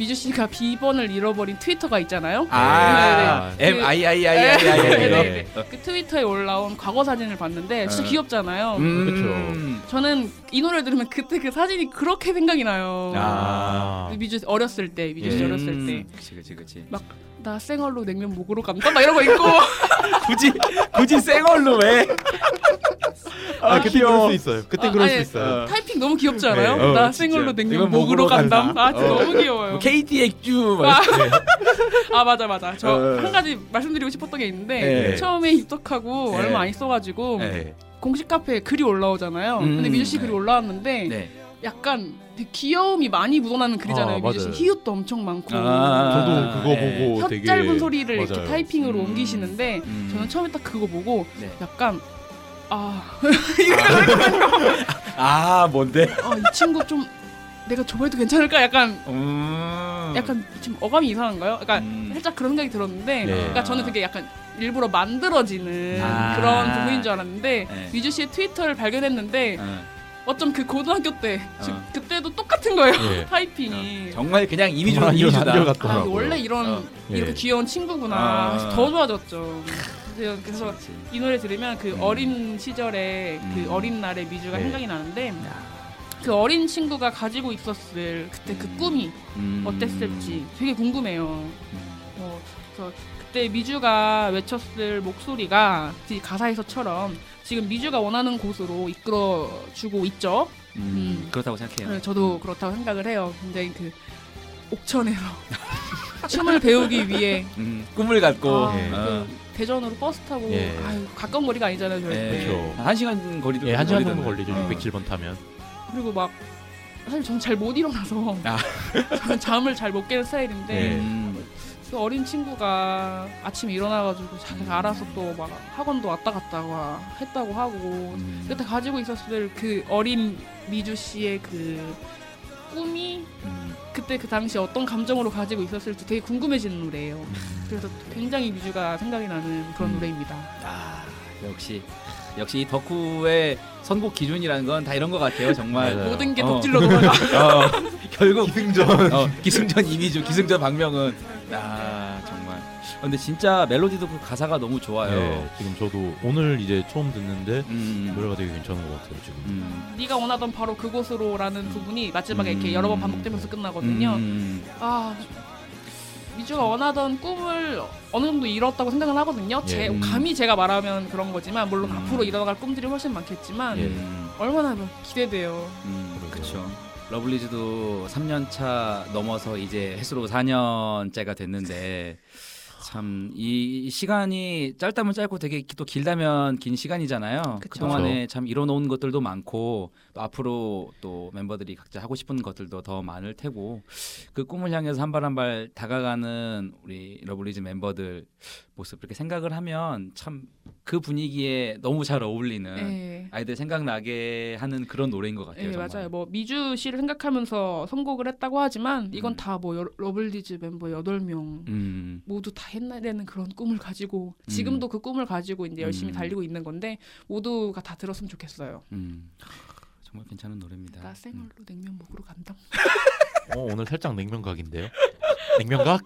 미주 씨가 비번을 잃어버린 트위터가 있잖아요. 아, 네, 네. M I I I I I I 네. 그 트위터에 올라온 과거 사진을 봤는데 진짜 어. 귀엽잖아요. 음. 저는 이 노래 들으면 그때 그 사진이 그렇게 생각이 나요. 아. 미주 씨 어렸을 때, 미주 씨 음. 어렸을 때. 그치 그치 그치. 나 생얼로 냉면 먹으러 간다 막 이런 거 있고 굳이 굳이 생얼로 왜? 아, 그때 그럴 수 있어요. 그때 아, 그럴 아니, 수 있어요. 타이핑 너무 귀엽지 않아요? 네. 어, 나. 생얼로 냉면 간다. 간다. 아 진짜 어. 너무 귀여워요. 뭐 KT 액주 막 아 맞아 맞아. 저 어. 한 가지 말씀드리고 싶었던 게 있는데 네. 처음에 입덕하고 네. 얼마 안 있어가지고 네. 공식 카페에 글이 올라오잖아요. 음, 근데 미주 씨 네. 글이 올라왔는데 네. 약간 되게 귀여움이 많이 묻어나는 글이잖아요. 아, 미주 씨. 히읗도 엄청 많고 아. 저도 그거 네. 보고 혀 되게 짧은 소리를 이렇게 맞아요. 타이핑으로 음. 옮기시는데 음. 저는 처음에 딱 그거 보고 네. 약간 아, 아 뭔데? 아, 이 친구 좀 내가 줘봐도 괜찮을까? 약간 음. 약간 지금 어감이 이상한가요? 약간 음. 살짝 그런 생각이 들었는데 네. 그러니까 저는 그게 약간 일부러 만들어지는 아. 그런 부분인 줄 알았는데 네. 미주 씨의 트위터를 발견했는데 어. 어쩜 그 고등학교 때 즉, 어. 그 때도 똑같은 거예요 예. 타이핑이 정말 그냥 이미지로 이미지다. 아, 같더라고요. 원래 이런 어. 이렇게 예. 귀여운 친구구나 아. 그래서 더 좋아졌죠 그래서, 그치. 이 노래 들으면 그 음. 어린 시절에 음. 그 어린 날의 미주가 네. 생각이 나는데 야. 그 어린 친구가 가지고 있었을 그때 그 음. 꿈이 음. 어땠을지 되게 궁금해요. 어, 그래서 그때 미주가 외쳤을 목소리가 이 가사에서처럼 지금 미주가 원하는 곳으로 이끌어주고 있죠. 음. 음. 그렇다고 생각해요. 네, 저도 그렇다고 생각을 해요. 굉장히 그 옥천에서 춤을 배우기 위해 음. 꿈을 갖고 아, 예. 그 대전으로 버스 타고 예. 아유, 가까운 거리가 아니잖아요. 예. 그렇죠. 한 시간 거리도 예, 한 시간. 정도 걸리죠. 어. 607번 타면. 그리고 막 사실 저는 잘 못 일어나서 아. 저는 잠을 잘 못 깨는 스타일인데 예. 음. 그 어린 친구가 아침에 일어나가지고 자기가 음. 알아서 또 막 학원도 왔다 갔다 와 했다고 하고 음. 그때 가지고 있었을 그 어린 미주 씨의 그 꿈이 음. 그때 그 당시 어떤 감정으로 가지고 있었을지 되게 궁금해지는 노래예요. 음. 그래서 굉장히 미주가 생각이 나는 그런 음. 노래입니다. 아 역시 역시 이 덕후의 선곡 기준이라는 건 다 이런 것 같아요 정말. 모든 게 어. 덕질로 돌아가. 어, 결국 기승전. 어, 기승전 이미주 기승전 박명은 아 정말 근데 진짜 멜로디도 그 가사가 너무 좋아요. 네, 지금 저도 오늘 이제 처음 듣는데 음. 노래가 되게 괜찮은 것 같아요 지금. 음. 네가 원하던 바로 그곳으로라는 부분이 마지막에 이렇게 여러 번 반복되면서 끝나거든요. 음. 아 미주가 원하던 꿈을 어느 정도 이뤘다고 생각을 하거든요. 제 예. 감히 제가 말하면 그런 거지만 물론 음. 앞으로 이뤄나갈 꿈들이 훨씬 많겠지만 예. 음. 얼마나 기대돼요. 음. 그렇죠. 러블리즈도 3년 차 넘어서 이제 햇수로 4년째가 됐는데 참 이 시간이 짧다면 짧고 되게 또 길다면 긴 시간이잖아요. 그쵸. 그동안에 참 이뤄놓은 것들도 많고 또 앞으로 또 멤버들이 각자 하고 싶은 것들도 더 많을 테고 그 꿈을 향해서 한 발 한 발 다가가는 우리 러블리즈 멤버들 모습 이렇게 생각을 하면 참 그 분위기에 너무 잘 어울리는 예. 아이들 생각나게 하는 그런 노래인 것 같아요. 예, 정말. 맞아요. 뭐 미주 씨를 생각하면서 선곡을 했다고 하지만 이건 음. 다뭐 러블리즈 멤버 8명 음, 모두 다 옛날에는 그런 꿈을 가지고 지금도 그 꿈을 가지고 이제 열심히 음. 달리고 있는 건데 모두가 다 들었으면 좋겠어요. 음. 정말 괜찮은 노래입니다. 나 생얼로 냉면 먹으러 간다. 어 오늘 살짝 냉면각인데요. 냉면각?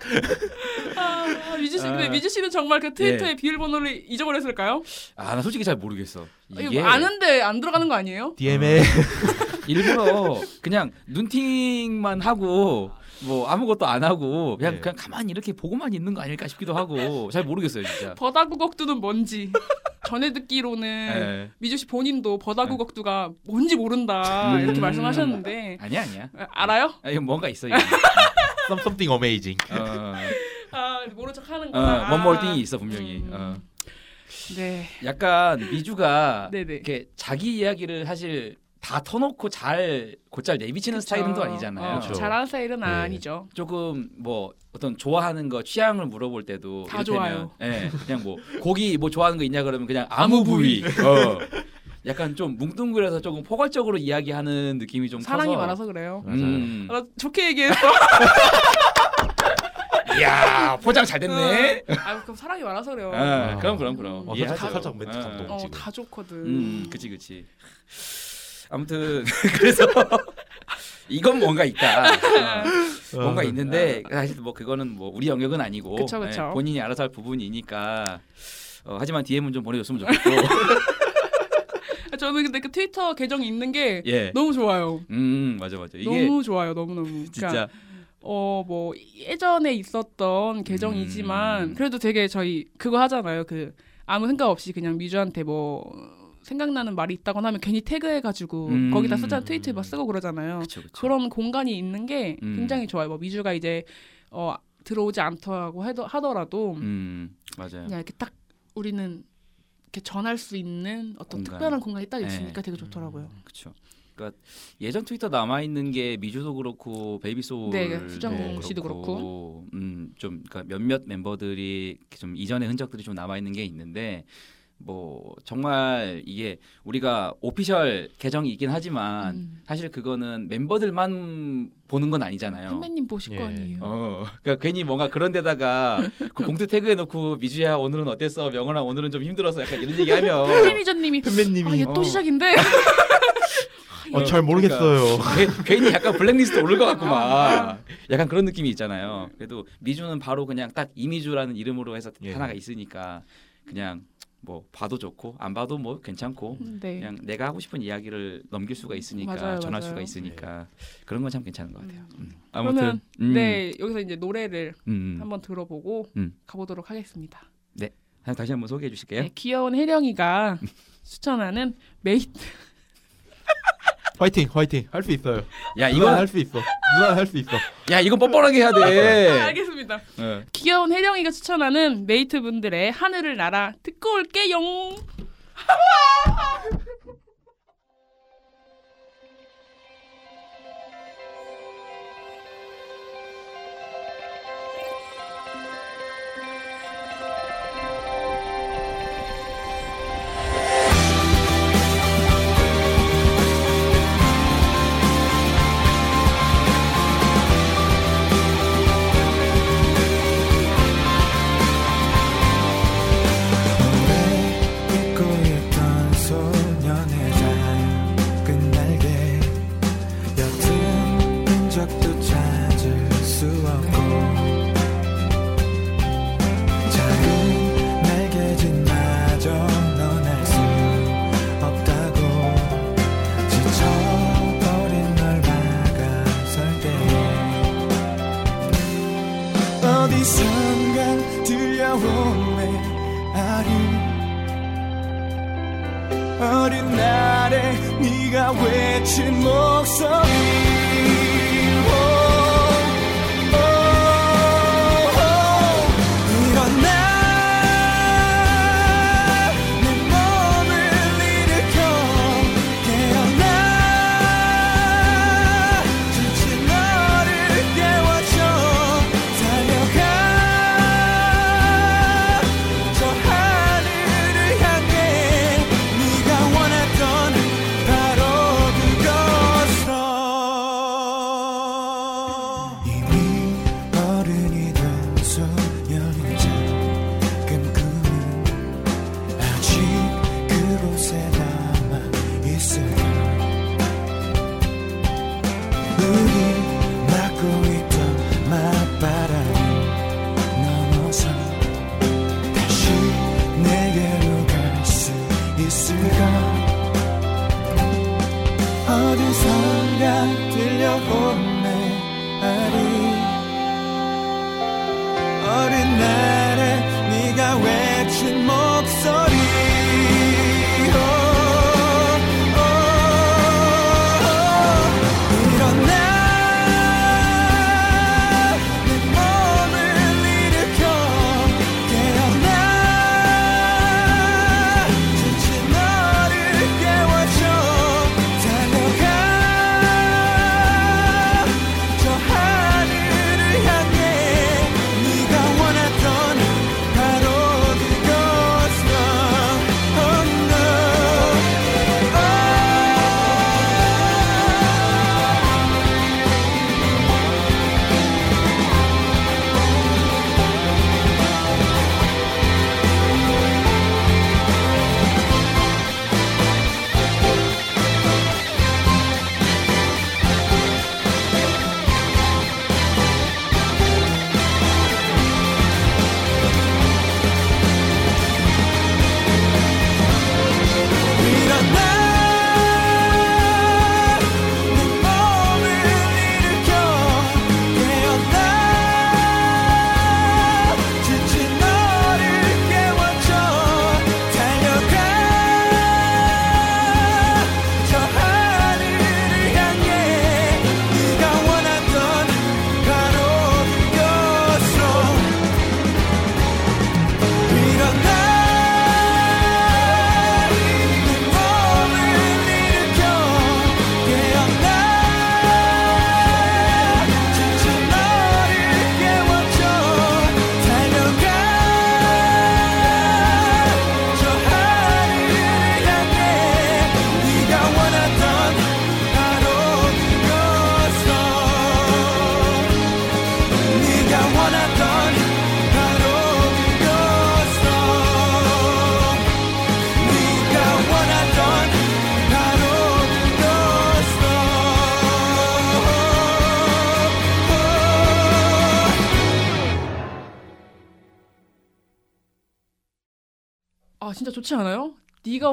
아, 미주 씨, 근데 아. 미주 씨는 정말 그 트위터의 예. 비밀번호를 잊어버렸을까요? 아, 나 솔직히 잘 모르겠어. 이거 이게 뭐 아는데 안 들어가는 거 아니에요? DM에 일부러 그냥 눈팅만 하고 뭐 아무것도 안 하고 그냥 네. 그냥 가만히 이렇게 보고만 있는 거 아닐까 싶기도 하고 잘 모르겠어요, 진짜. 버다구걱두는 뭔지 전에 듣기로는 예. 미주 씨 본인도 버다구걱두가 뭔지 모른다 이렇게 음. 말씀하셨는데 아니야, 아니야. 아, 알아요? 아, 이거 뭔가 있어. 이거. something amazing. 어, 아 모른 척 어, 하는구나. 원몰 아. 띵이 있어 분명히. 음. 어. 네. 약간 미주가 네네. 이렇게 자기 이야기를 사실 다 터놓고 잘 곧잘 내비치는 스타일은 또 아니잖아요. 어, 그쵸. 잘하는 스타일은 네. 아니죠. 조금 뭐 어떤 좋아하는 거 취향을 물어볼 때도 다 이를테면, 좋아요. 예, 그냥 뭐 고기 뭐 좋아하는 거 있냐 그러면 그냥 아무 부위. 어. 약간 좀 뭉뚱그려서 조금 포괄적으로 이야기하는 느낌이 좀 사랑이 커서. 많아서 그래요. 맞아요. 음. 아, 나 좋게 얘기했어. 이야 포장 잘 됐네. 아 그럼 사랑이 많아서 그래요. 아, 그럼 그럼 그럼. 어, 이해하죠. 살짝, 살짝 멘트 어. 감동. 어, 지금. 다 좋거든. 음, 그치 그치. 아무튼 그래서 이건 뭔가 있다. 어. 뭔가 있는데 사실 뭐 그거는 뭐 우리 영역은 아니고 그쵸, 그쵸. 예, 본인이 알아서 할 부분이니까 어, 하지만 DM은 좀 보내줬으면 좋겠고 아, 저는 근데 그 트위터 계정이 있는 게 예. 너무 좋아요. 음 맞아 맞아 이게 너무 좋아요. 너무 너무. 진짜 어뭐 예전에 있었던 계정이지만 음. 그래도 되게 저희 그거 하잖아요. 그 아무 생각 없이 그냥 미주한테 뭐 생각나는 말이 있다거나 하면 괜히 태그해가지고 음. 거기다 쓰자 트위트에 막 쓰고 그러잖아요. 그쵸 그쵸 그런 공간이 있는 게 음. 굉장히 좋아요. 뭐 미주가 이제 어 들어오지 않다고 해도 하더라도 음 맞아요 그냥 이렇게 딱 우리는 이렇게 전할 수 있는 어떤 공간. 특별한 공간이 딱 있으니까 네. 되게 좋더라고요. 그쵸 그러니까 예전 트위터 남아 있는 게 미주도 그렇고 베이비소울 네, 수정공 씨도 음좀 그러니까 몇몇 멤버들이 좀 이전의 흔적들이 좀 남아 있는 게 있는데 뭐 정말 이게 우리가 오피셜 계정이 있긴 하지만 음. 사실 그거는 멤버들만 보는 건 아니잖아요. 선배님 보실 거 예. 아니에요. 어, 그러니까 괜히 뭔가 그런 데다가 그 공트 태그해놓고 미주야 오늘은 어땠어? 명언아 오늘은 좀 힘들어서 약간 이런 얘기하면 팬미저님이 팬매님이 아, 얘또 어. 시작인데. 어, 잘 모르겠어요. 괜- 괜히 약간 블랙리스트 오를 것 같구만. 아. 약간 그런 느낌이 있잖아요. 그래도 미주는 바로 그냥 딱 이미주라는 이름으로 해서 예. 하나가 있으니까 그냥 뭐 봐도 좋고 안 봐도 뭐 괜찮고 네. 그냥 내가 하고 싶은 이야기를 넘길 수가 있으니까 맞아요, 전할 맞아요. 수가 있으니까 그런 건 참 괜찮은 것 같아요. 음. 음. 그러면 아무튼 음, 네 여기서 이제 노래를 음, 음. 한번 들어보고 음. 가보도록 하겠습니다. 다시 한번 소개해 주실게요. 네, 귀여운 혜령이가 추천하는 메이트 화이팅, 화이팅. 할 수 있어요. 야 이건 할수 있어. 누나 할수 있어. 야 이건 뻔뻔하게 해야 돼. 알겠습니다. 어. 귀여운 혜령이가 추천하는 메이트 분들의 하늘을 날아 듣고 올게요.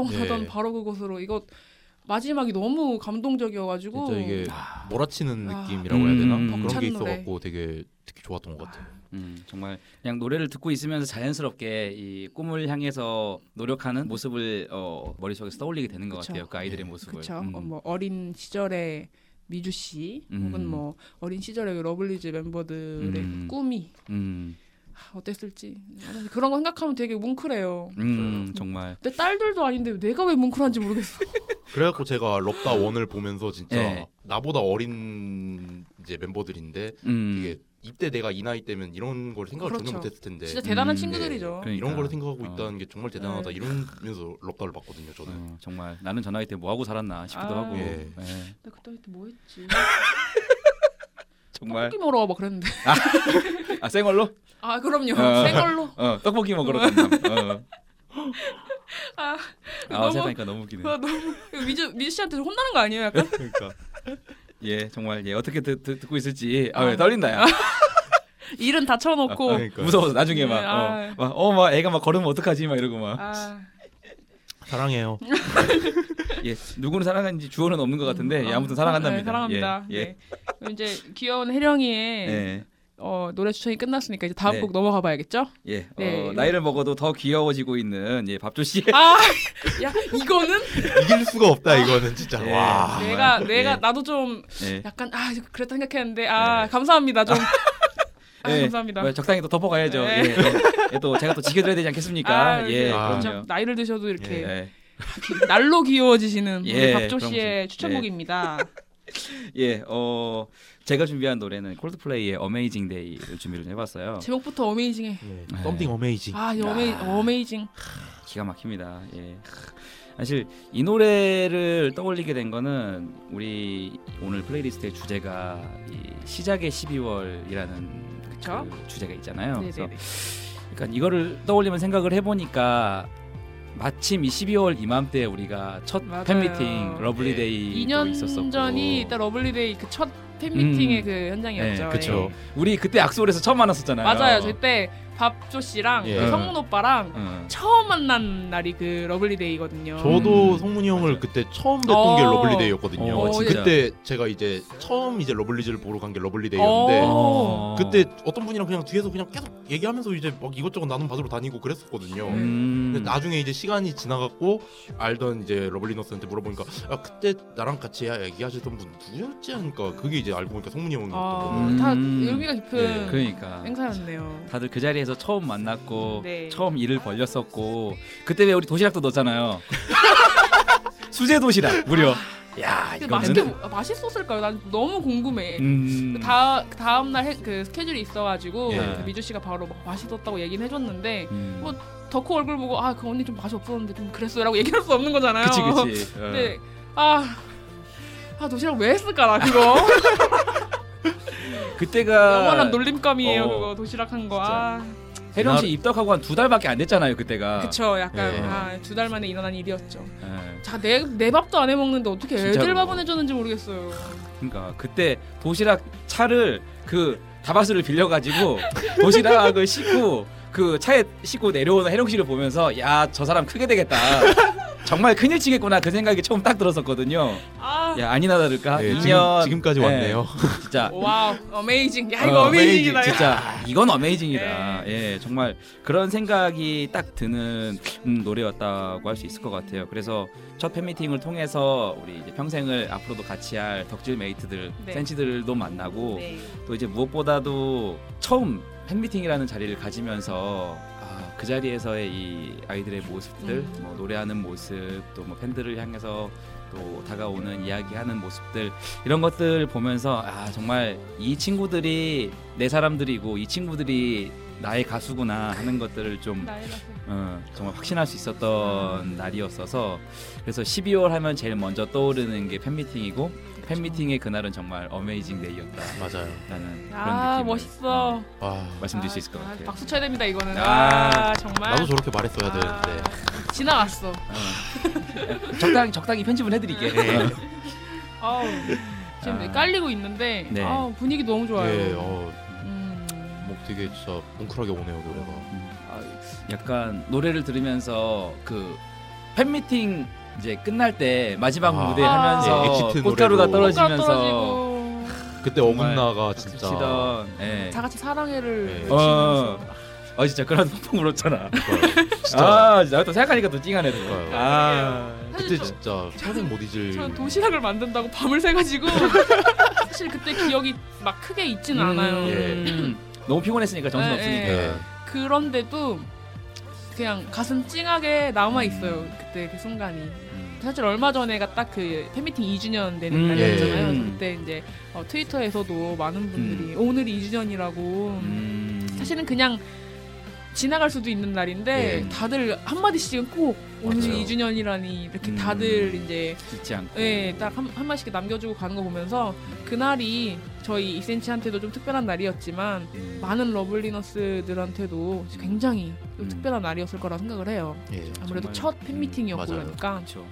네가 원하던 네. 바로 그곳으로 이거 마지막이 너무 감동적이어가지고 진짜 이게 몰아치는 아. 느낌이라고 해야 되나 음, 그런 게. 있어갖고 되게 특히 좋았던 것 같아요. 음, 정말 그냥 노래를 듣고 있으면서 자연스럽게 이 꿈을 향해서 노력하는 모습을 어, 머릿속에서 떠올리게 되는 것 그쵸. 같아요. 그 아이들의 모습을. 그쵸 음. 어, 뭐 어린 시절의 미주 씨 혹은 음. 뭐 어린 시절의 그 러블리즈 멤버들의 음. 꿈이 음, 아, 어땠을지 그런 거 생각하면 되게 뭉클해요. 음, 정말. 내 딸들도 아닌데 내가 왜 뭉클한지 모르겠어. 그래갖고 제가 럽다 원을 보면서 진짜 네. 나보다 어린 이제 멤버들인데 음, 이게 이때 내가 이 나이 때면 이런 걸 생각을 전혀 그렇죠. 못했을 텐데 진짜 대단한 음, 친구들이죠. 그러니까. 이런 걸 생각하고 어. 있다는 게 정말 대단하다 네. 이러면서 럽다를 봤거든요 저는. 어, 정말 나는 저 나이 때 뭐 하고 살았나 싶기도 아. 하고. 예. 예, 나 그때 뭐 했지? 정말. 떡볶이 먹으러 와봐 그랬는데. 아 생얼로? 아 그럼요. 어. 생얼로. 어 떡볶이 먹으러 간다. 어. 아, 아 너무- 생각하니까 너무 웃기네. 아, 너무 미주 미주 씨한테 혼나는 거 아니에요? 약간 그러니까 예 정말 예 어떻게 듣, 듣, 듣고 있을지 아, 아. 왜 떨린다 야. 일은 다 쳐놓고. 아, 그러니까요. 무서워서 나중에 네, 아. 막어막 애가 막 걸으면 어떡하지 막 이러고 막. 아, 사랑해요. 예 누구는 사랑하는지 주어는 없는 것 같은데 예, 아무튼 사랑한답니다. 네, 사랑합니다. 예. 예. 네. 이제 귀여운 혜령이의 예. 어, 노래 추천이 끝났으니까 이제 다음 네. 곡 넘어가 봐야겠죠? 예, 네. 어, 나이를 먹어도 더 귀여워지고 있는 예, 밥조 씨의 아, 야 이거는 이길 수가 없다 이거는 진짜. 예. 와. 내가 정말. 내가 예. 나도 좀 예. 약간 아 그랬다 생각했는데 아 네. 감사합니다 좀. 아, 예, 감사합니다. 뭐 적당히 또 덮어가야죠. 네. 예, 예. 예, 또 제가 또 지켜드려야 되지 않겠습니까? 아, 예, 네. 아. 그럼요. 나이를 드셔도 이렇게 예, 날로 귀여워지시는 우리 예, 박조 씨의 좀- 추천곡입니다. 예, 어 제가 준비한 노래는 Coldplay의 Amazing Day를 준비를 좀 해봤어요. 제목부터 amazing해. 네. something amazing. 아, 이 ama, amazing. 기가 막힙니다. 예. 사실 이 노래를 떠올리게 된 거는 우리 오늘 플레이리스트의 주제가 이 시작의 12월이라는 그쵸? 그 주제가 있잖아요. 그래서 네네네. 그러니까 이거를 떠올리면 생각을 해보니까 마침 이 12월 이맘때 우리가 첫 맞아요. 팬미팅 러블리 예. 데이도 2년 있었었고 전이 일단 러블리데이 그 첫 팬미팅의 음. 그 현장이었죠. 네, 그쵸. 예. 우리 그때 악스홀에서 처음 만났었잖아요. 맞아요. 저때 밥조 씨랑 예. 그 성문 오빠랑 응. 처음 만난 날이 그 러블리데이거든요. 저도 음. 성문이 형을. 그때 처음 뵀던 어. 게 러블리데이였거든요. 어, 진짜. 그때 제가 이제 처음 이제 러블리즈를 보러 간 게 러블리데이였는데 어. 그때 어떤 분이랑 그냥 뒤에서 그냥 계속 얘기하면서 이제 막 이것저것 나눔 받으러 다니고 그랬었거든요. 음. 근데 나중에 이제 시간이 지나갔고 알던 이제 러블리너스한테 물어보니까 아 그때 나랑 같이 얘기하셨던 분 누구였지 하니까 그게 이제 알고 보니까 성문이 형이었던 아. 음. 다 의미가 깊은 예, 그러니까 행사였네요. 다들 그 자리에서 처음 만났고 네. 처음 일을 벌렸었고 그때 왜 우리 도시락도 넣었잖아요. 수제 도시락 무려. 야 근데 이거는 맛있게 뭐- 맛있었을까요? 난 너무 궁금해. 음. 다 다음 날 그 스케줄이 있어가지고 예. 그 미주 씨가 바로 막 맛있었다고 얘기는 해줬는데 음. 뭐 덕후 얼굴 보고 아 그 언니 좀 맛이 없었는데 좀 그랬어요라고 얘기할 수 없는 거잖아요. 그치 그치. 어. 근데 아. 아 도시락 왜 했을까 나 그거 그때가 영원한 놀림감이에요 어, 그거 도시락 한 거. 아, 혜령 씨 입덕하고 한 두 달밖에 안 됐잖아요 그때가. 그쵸 약간 예. 아, 두 달 만에 일어난 일이었죠. 예. 자내 내 밥도 안 해 먹는데 어떻게 애들 진짜로. 밥은 해줬는지 모르겠어요. 그러니까 그때 도시락 차를 그 다바스를 빌려가지고 도시락을 싣고 그 차에 싣고 내려오는 혜령 씨를 보면서 야 저 사람 크게 되겠다. 정말 큰일 치겠구나 그 생각이 처음 딱 들었었거든요. 아 야 아니나 다를까 네, 2년 지금, 까지 예, 왔네요. 진짜 wow amazing 야 이거 어, amazing이다. 야. 진짜 이건 amazing이다. 예, 정말 그런 생각이 딱 드는 음, 노래였다고 할 수 있을 것 같아요. 그래서 첫 팬미팅을 통해서 우리 이제 평생을 앞으로도 같이 할 덕질 mate들, 네. 센치들도 만나고 네. 또 이제 무엇보다도 처음 팬미팅이라는 자리를 가지면서 아, 그 자리에서의 이 아이들의 모습들, 음. 뭐 노래하는 모습, 또 뭐 팬들을 향해서 또 다가오는 이야기하는 모습들 이런 것들 보면서 아 정말 이 친구들이 내 사람들이고 이 친구들이 나의 가수구나 하는 것들을 좀. 어, 정말 확신할 수 있었던 날이었어서 그래서 12월 하면 제일 먼저 떠오르는 게 팬미팅이고 팬미팅의 그날은 정말 어메이징 데이였다라는 맞아요. 그런 아 멋있어. 어, 와 말씀드릴 아, 수 있을 것 아, 같아요. 박수 쳐야 됩니다 이거는. 아, 아, 정말. 나도 저렇게 말했어야 아, 되는데. 지나갔어. 어. 적당히 적당히 편집을 해드릴게. 네. 아우, 지금 아. 깔리고 있는데 네. 아우, 분위기 너무 좋아요. 예, 어, 음. 목 되게 진짜 뭉클하게 오네요 노래가. 아, 약간 노래를 들으면서 그 팬미팅 이제 끝날 때 마지막 아, 무대 예, 하면서 엑시트 꽃가루가 노래로. 꽃가 떨어지면서 떨어지고 그때 어긋나가 진짜. 치던 예. 다 같이 사랑해를 네. 외치면서 어 진짜 그런 펑펑 울었잖아. 진짜. 아 진짜 또 생각하니까 또 찡하네 또. 그러니까요. 아 그때 진짜 평생 못 잊을. 전 도시락을 만든다고 밤을 새가지고 사실 그때 기억이 막 크게 있지는 않아요. 음, 너무 피곤했으니까 정신 예, 없으니까. 예. 그런데도 그냥 가슴 찡하게 남아 있어요. 그때 그 순간이. 음. 사실 얼마 전에가 딱 그 팬미팅 2주년 되는 음, 날이었잖아요. 예. 그때 이제 어, 트위터에서도 많은 분들이 오늘이 2주년이라고 음. 사실은 그냥 지나갈 수도 있는 날인데 예. 다들 한 마디씩은 꼭 오늘이 맞아요. 2주년이라니 이렇게 음. 다들 이제 잊지 않고. 예, 딱한 한 마디씩 남겨주고 가는 거 보면서 그날이 저희 이센치한테도 좀 특별한 날이었지만 음. 많은 러블리너스들한테도 굉장히 좀 음. 특별한 날이었을 거라 생각을 해요. 예. 아무래도 정말, 첫 음, 팬미팅이었고 맞아요. 그러니까. 그렇죠.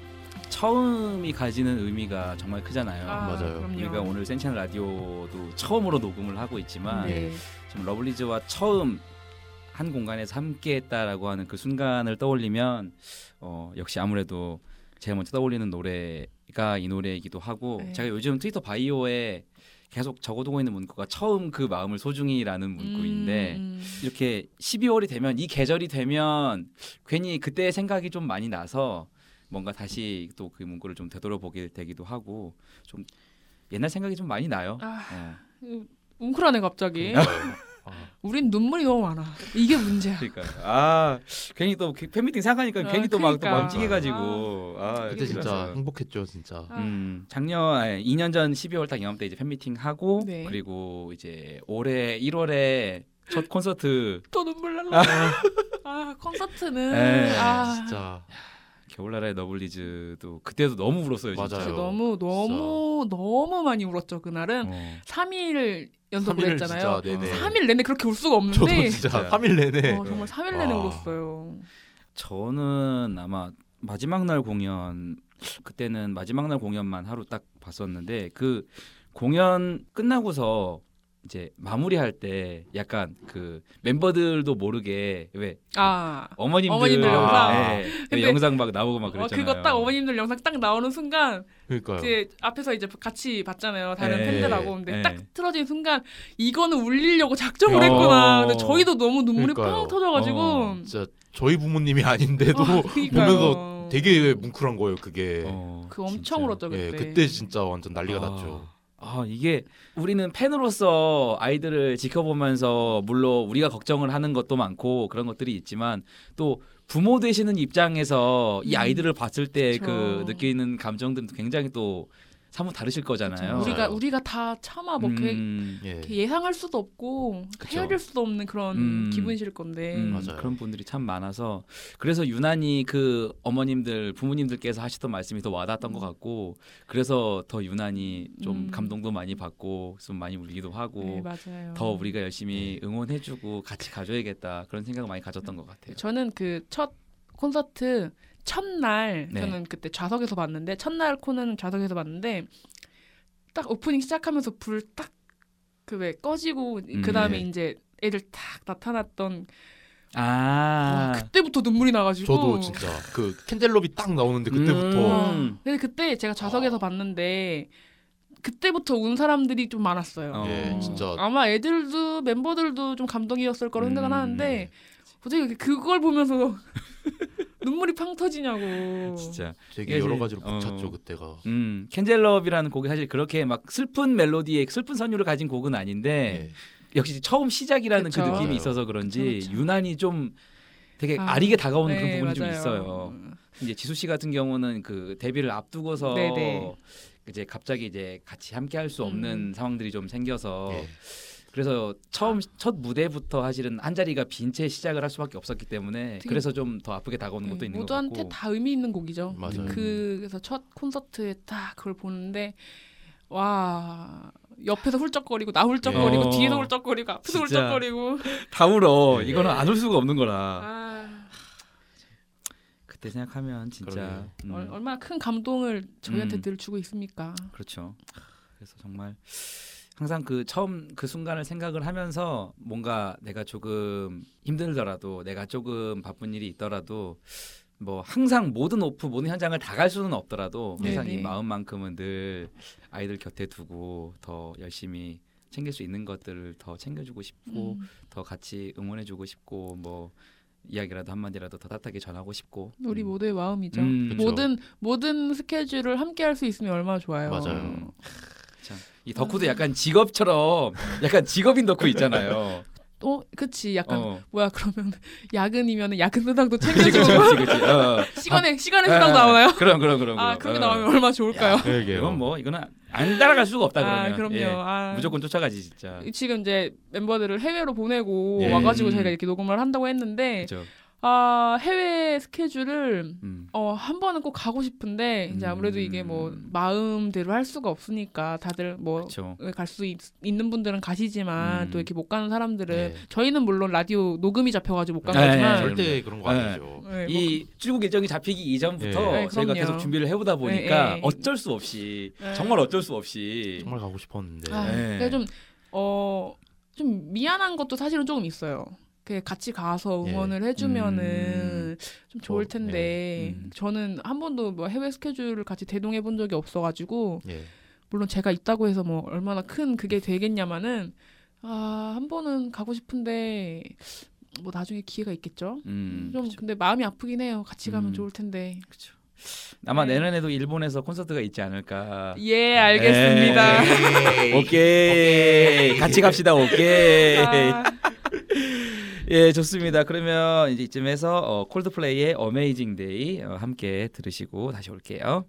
처음이 가지는 의미가 정말 크잖아요. 아, 맞아요. 그럼요. 우리가 오늘 센치한 라디오도 처음으로 녹음을 하고 있지만 네. 지금 러블리즈와 처음 한 공간에서 함께했다라고 하는 그 순간을 떠올리면 어, 역시 아무래도 제가 먼저 떠올리는 노래가 이 노래이기도 하고 네. 제가 요즘 트위터 바이오에 계속 적어두고 있는 문구가 처음 그 마음을 소중히라는 문구인데 음. 이렇게 12월이 되면 이 계절이 되면 괜히 그때 생각이 좀 많이 나서 뭔가 다시 또 그 문구를 좀 되돌아보게 되기도 하고 좀 옛날 생각이 좀 많이 나요. 아, 예. 뭉클하네 갑자기. 아, 우린 눈물이 너무 많아. 이게 문제야. 그러니까 아 괜히 또 팬미팅 생각하니까 아, 괜히 또 막또 그러니까. 마음 찡해가지고 아, 그때 진짜 그래서. 행복했죠 진짜. 아. 음, 작년 아니, 2년 전 12월 딱 이맘때 이제 팬미팅 하고 네. 그리고 이제 올해 1월에 첫 콘서트 또 눈물 날라. 아 콘서트는 에, 아 진짜 겨울나라의 너블리즈도 그때도 너무 울었어요 진짜. 맞아요. 너무 너무 너무 많이 울었죠 그날은 어. 3일 연속으로 3일 했잖아요. 진짜 네네. 3일 내내 그렇게 울 수가 없는데 저도 진짜 진짜. 3일 내내 어, 정말 3일 내내 와. 울었어요. 저는 아마 마지막 날 공연 그때는 마지막 날 공연만 하루 딱 봤었는데 그 공연 끝나고서 이제 마무리할 때 약간 그 멤버들도 모르게 왜 아 어머님들, 어머님들 영상. 예, 근데- 영상 막 나오고 막 어, 그랬잖아요. 그거 딱 어머님들 영상 딱 나오는 순간 그러니까요. 이제 앞에서 이제 같이 봤잖아요 다른 네. 팬들하고 근데 네. 딱 틀어진 순간 이거는 울리려고 작정을 어. 했구나 근데 저희도 너무 눈물이 그러니까요. 팡 터져가지고 어. 진짜 저희 부모님이 아닌데도 어, 그러니까요. 보면서 되게 뭉클한 거예요 그게. 어, 그 엄청 진짜. 울었죠 그때 예, 그때 진짜 완전 난리가 아, 났죠. 아 이게 우리는 팬으로서 아이들을 지켜보면서 물론 우리가 걱정을 하는 것도 많고 그런 것들이 있지만 또 부모 되시는 입장에서 이 음. 아이들을 봤을 때 그. 느끼는 감정들은 굉장히 또 사뭇 다르실 거잖아요. 우리가 맞아요. 우리가 다 차마 뭐 그- 음, 예. 예상할 수도 없고 그쵸. 헤아릴 수도 없는 그런 음. 기분이실 건데 음, 맞아요. 그런 분들이 참 많아서 그래서 유난히 그 어머님들 부모님들께서 하시던 말씀이 더 와닿았던 것 같고 그래서 더 유난히 좀 음. 감동도 많이 받고 좀 많이 울기도 하고 네, 맞아요. 더 우리가 열심히 응원해주고 같이 가줘야겠다 그런 생각을 많이 가졌던 것 같아요. 저는 그 첫 콘서트 첫날 네. 저는 그때 좌석에서 봤는데 첫날 코는 좌석에서 봤는데 딱 오프닝 시작하면서 불 딱 그 왜 꺼지고 그 다음에 네. 이제 애들 딱 나타났던 아, 와, 그때부터 눈물이 나가지고 저도 진짜 그 캔델럽이 딱 나오는데 그때부터 음. 근데 그때 제가 좌석에서 봤는데 그때부터 운 사람들이 좀 많았어요. 어. 예, 진짜 아마 애들도 멤버들도 좀 감동이었을 거로 생각은 음, 하는데 어떻게 이렇게 그걸 보면서 눈물이 팡 터지냐고. 진짜. 되게 여러 가지로 어. 벅찼죠 그때가. 음, 캔젤럽이라는 곡이 사실 그렇게 막 슬픈 멜로디에 슬픈 선율을 가진 곡은 아닌데 예. 역시 처음 시작이라는 그 그쵸. 느낌이 맞아요. 있어서 그런지 그쵸, 그쵸. 유난히 좀 되게 아, 아, 리게 다가오는 네, 그런 부분이 좀 맞아요. 있어요. 이제 지수 씨 같은 경우는 그 데뷔를 앞두고서 네네. 이제 갑자기 이제 같이 함께 할 수 없는 음. 상황들이 좀 생겨서 예. 그래서 처음 첫 무대부터 사실은 한 자리가 빈 채 시작을 할 수밖에 없었기 때문에 그래서 좀 더 아프게 다가오는 것도 네, 있는 것 모두한테 같고 다 의미 있는 곡이죠. 맞아요. 그, 그래서 첫 콘서트에 딱 그걸 보는데 와 옆에서 훌쩍거리고 나 훌쩍거리고 어. 뒤에서 훌쩍거리고 앞에서 진짜. 훌쩍거리고 다 울어. 네. 이거는 안 울 수가 없는 거라. 아, 그때 생각하면 진짜. 음, 얼- 얼마나 큰 감동을 저희한테 음. 늘 주고 있습니까? 그렇죠. 그래서 정말 항상 그 처음 그 순간을 생각을 하면서 뭔가 내가 조금 힘들더라도 내가 조금 바쁜 일이 있더라도 뭐 항상 모든 오프 모든 현장을 다 갈 수는 없더라도 항상 네네. 이 마음만큼은 늘 아이들 곁에 두고 더 열심히 챙길 수 있는 것들을 더 챙겨주고 싶고 음, 더 같이 응원해주고 싶고 뭐 이야기라도 한마디라도 더 따뜻하게 전하고 싶고 우리 음. 모두의 마음이죠. 음. 모든 모든 스케줄을 함께 할 수 있으면 얼마나 좋아요. 맞아요. 참, 이 덕후도 약간 직업처럼 약간 직업인 덕후 있잖아요. 어, 그치. 약간 어. 뭐야 그러면 야근이면 야근 수당도 챙겨주고 그치 그치 그치. 어. 시간에 시간에 아, 수당 나오나요? 그럼 그럼 그럼. 아 그럼. 그런 게 어. 나오면 얼마나 좋을까요? 그러게요. 이건 뭐 이거는 안 따라갈 수가 없다 그러면. 아 그럼요. 예. 아, 무조건 쫓아가지 진짜. 지금 이제 멤버들을 해외로 보내고 예. 와가지고 음. 저희가 이렇게 녹음을 한다고 했는데 그죠. 아 해외 스케줄을 음. 어한 번은 꼭 가고 싶은데 이제 아무래도 이게 뭐 음. 마음대로 할 수가 없으니까 다들 뭐 그렇죠. 갈수 있는 분들은 가시지만 음. 또 이렇게 못 가는 사람들은 예. 저희는 물론 라디오 녹음이 잡혀가지고 못 간 네, 거지만 네. 절대 그런 거 네. 아니죠. 네, 뭐이 출국 일정이 잡히기 이전부터 예. 네, 저희가. 계속 준비를 해보다 보니까 예, 예. 어쩔 수 없이 네. 정말 어쩔 수 없이 정말 가고 싶었는데. 아, 네. 그게 좀, 어, 좀 미안한 것도 사실은 조금 있어요. 그 같이 가서 예. 응원을 해주면은 음. 좀 좋을 어, 텐데 네. 음. 저는 한 번도 뭐 해외 스케줄을 같이 대동해 본 적이 없어가지고 예. 물론 제가 있다고 해서 뭐 얼마나 큰 그게 되겠냐마는 아, 한 번은 가고 싶은데 뭐 나중에 기회가 있겠죠. 음, 좀 그쵸. 근데 마음이 아프긴 해요. 같이 가면 음. 좋을 텐데. 아마 네. 내년에도 일본에서 콘서트가 있지 않을까. 예, 알겠습니다. 네. 오케이. 같이 갑시다. 오케이. 아, 예, 좋습니다. 그러면 이제 이쯤에서 어, Coldplay의 Amazing Day 어, 함께 들으시고 다시 올게요.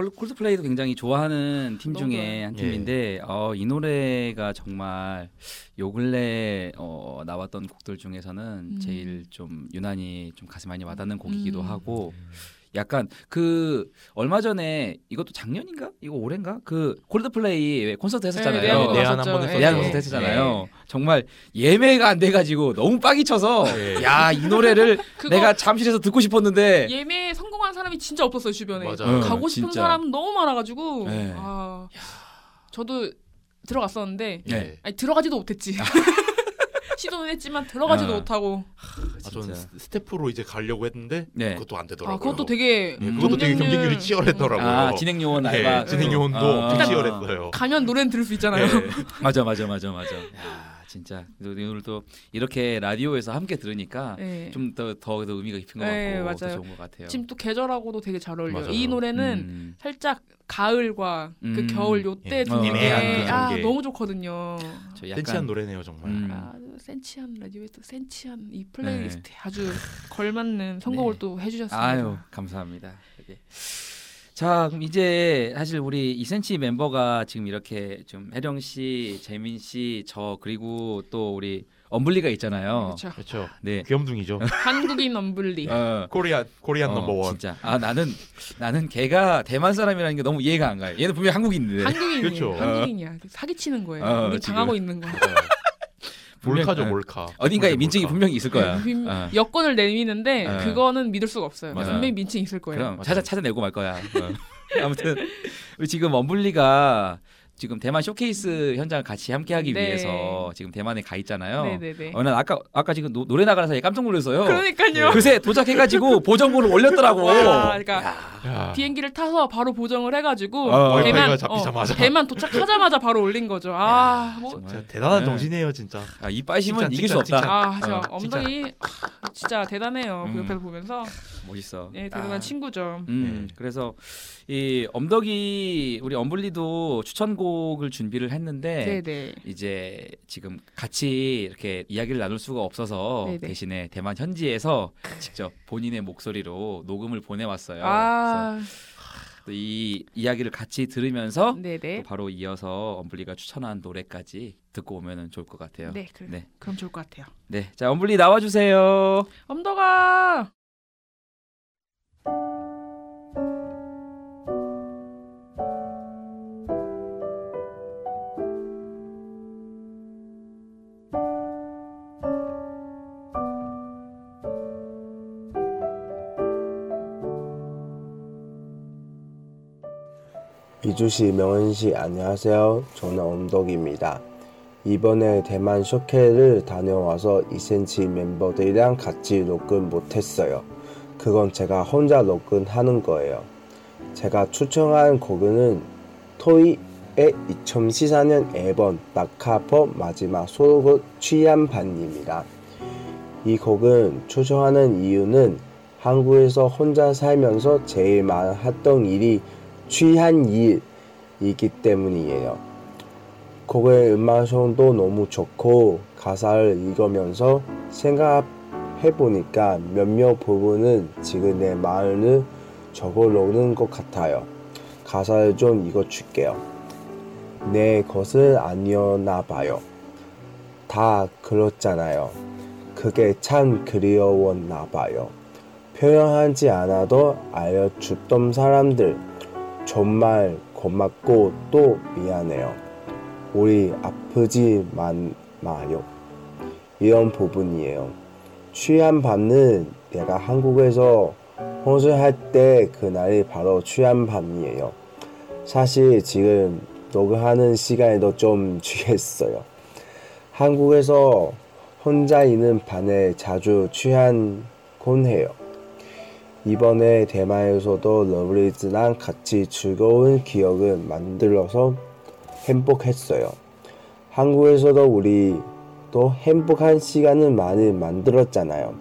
콜- 콜드플레이도 굉장히 좋아하는 팀 중에 한 예. 팀인데 어, 이 노래가 정말 요 근래 어, 나왔던 곡들 중에서는 음. 제일 좀 유난히 좀 가슴 많이 와닿는 곡이기도 음. 하고 약간 그 얼마 전에 이것도 작년인가 이거 올해인가 그 콜드플레이 왜 콘서트 했었잖아요. 네, 내한 내한. 한번 했었죠. 내한 예. 콘서트 했었잖아요. 정말 예매가 안 돼가지고 너무 빡이 쳐서 예. 야이 노래를 내가 잠실에서 듣고 싶었는데 예매 성공한 사람이 진짜 없었어요 주변에. 맞아요. 어, 가고 싶은 진짜. 사람 너무 많아가지고. 네. 아, 저도 들어갔었는데 예. 아니 들어가지도 못했지. 시도는 했지만 들어가지도 아. 못하고. 아, 진짜. 스- 스태프로 이제 가려고 했는데 네. 그것도 안아 되더라고요. 그것도 되게 예, 그것도 되게 경쟁률- 경쟁률이 치열했더라고요. 아 진행 요원 예, 알바 진행 요원도 아. 치열했어요. 가면 노래는 들을 수 있잖아요. 예. 맞아 맞아 맞아 맞아. 야 진짜 오늘 또 이렇게 라디오에서 함께 들으니까 네. 좀더 더 의미가 깊은 것 네, 같고 더 맞아요. 좋은 것 같아요. 지금 또 계절하고도 되게 잘 어울려요. 맞아요. 이 노래는 음. 살짝 가을과 음. 그 겨울 요때 예. 듣는 게그 아. 너무 좋거든요. 저 약간 노래네요 정말. 음. 아주 센치한 라디오에 또 센치한 이 플레이리스트에 아주 걸맞는 선곡을 네. 또 해주셨습니다. 아유 감사합니다. 예. 자 그럼 이제 사실 우리 이센치 멤버가 지금 이렇게 좀 혜령 씨, 재민 씨, 저 그리고 또 우리 엄블리가 있잖아요. 그렇죠. 그렇죠. 네. 귀염둥이죠. 한국인 엄블리. 어, Korean Korean 어, number one. 진짜. 아 나는 나는 걔가 대만 사람이라는 게 너무 이해가 안 가요. 얘는 분명 히 한국인인데. 한국인이에요. 그렇죠. 한국인이야. 사기치는 거예요. 어, 우리. 당하고 있는 거. 몰카죠 몰카. 어딘가에 몰카, 민증이 몰카. 분명히 있을 거야. 빈- 어. 여권을 내미는데 어. 그거는 믿을 수가 없어요. 맞아. 분명히 민증 있을 거예요. 그럼. 찾아 찾아내고 말 거야. 어. 아무튼 우리 지금 엄블리가 지금 대만 쇼케이스 현장 같이 함께하기 네. 위해서 지금 대만에 가 있잖아요. 네네네. 어, 난 아까 아까 지금 노, 노래 나가는 사이에 깜짝 놀랐어요. 그러니까요. 그새 도착해가지고 보정본을 올렸더라고. 와, 그러니까 야. 비행기를 타서 바로 보정을 해가지고 어, 대만 와이파이가 잡히자마자. 어, 대만 도착하자마자 바로 올린 거죠. 아, 뭐, 정말. 진짜 대단한 네. 정신이에요 진짜. 아, 이 빠심은 칭찬, 이길 수 칭찬, 없다. 아, 저 어, 엉덩이 아, 진짜 대단해요. 그 음. 옆에서 보면서 멋있어. 예, 대단한 아. 친구죠. 음, 네. 그래서 이 엄덕이 우리 엄블리도 추천곡을 준비를 했는데 네네. 이제 지금 같이 이렇게 이야기를 나눌 수가 없어서 네네. 대신에 대만 현지에서 직접 본인의 목소리로 녹음을 보내왔어요. 아, 또이 이야기를 같이 들으면서. 바로 이어서 엄블리가 추천한 노래까지 듣고 오면 좋을 것 같아요. 네, 그, 네. 그럼 좋을 것 같아요. 네, 자 엄블리 나와주세요. 엄덕아. 이주시 명은시 안녕하세요. 저는 엄덕입니다. 이번에 대만 쇼케를 다녀와서 2cm 멤버들이랑 같이 녹음 못했어요. 그건 제가 혼자 녹음하는 거예요. 제가 추천한 곡은 토이의 2014년 앨범 낙하법 마지막 소로곡 취한반입니다. 이 곡은 추천하는 이유는 한국에서 혼자 살면서 제일 많이 했던 일이 취한 일이기 때문이에요. 곡의 음악성도 너무 좋고 가사를 읽으면서 생각 해보니까 몇몇 부분은 지금 내 마음을 적어놓는 것 같아요. 가사를 좀 읽어줄게요. 내 것은 아니었나 봐요. 다 그렇잖아요. 그게 참 그리웠나 봐요. 표현하지 않아도 알려줬던 사람들 정말 고맙고 또 미안해요. 우리 아프지 만 마요. 이런 부분이에요. 취한 밤은 내가 한국에서 혼술할 때 그날이 바로 취한 밤이에요. 사실 지금 녹음하는 시간에도 좀 취했어요. 한국에서 혼자 있는 밤에 자주 취한곤 해요. 이번에 대만에서도 러블리즈랑 같이 즐거운 기억을 만들어서 행복했어요. 한국에서도 우리 또 행복한 시간을많이 만들었잖아요.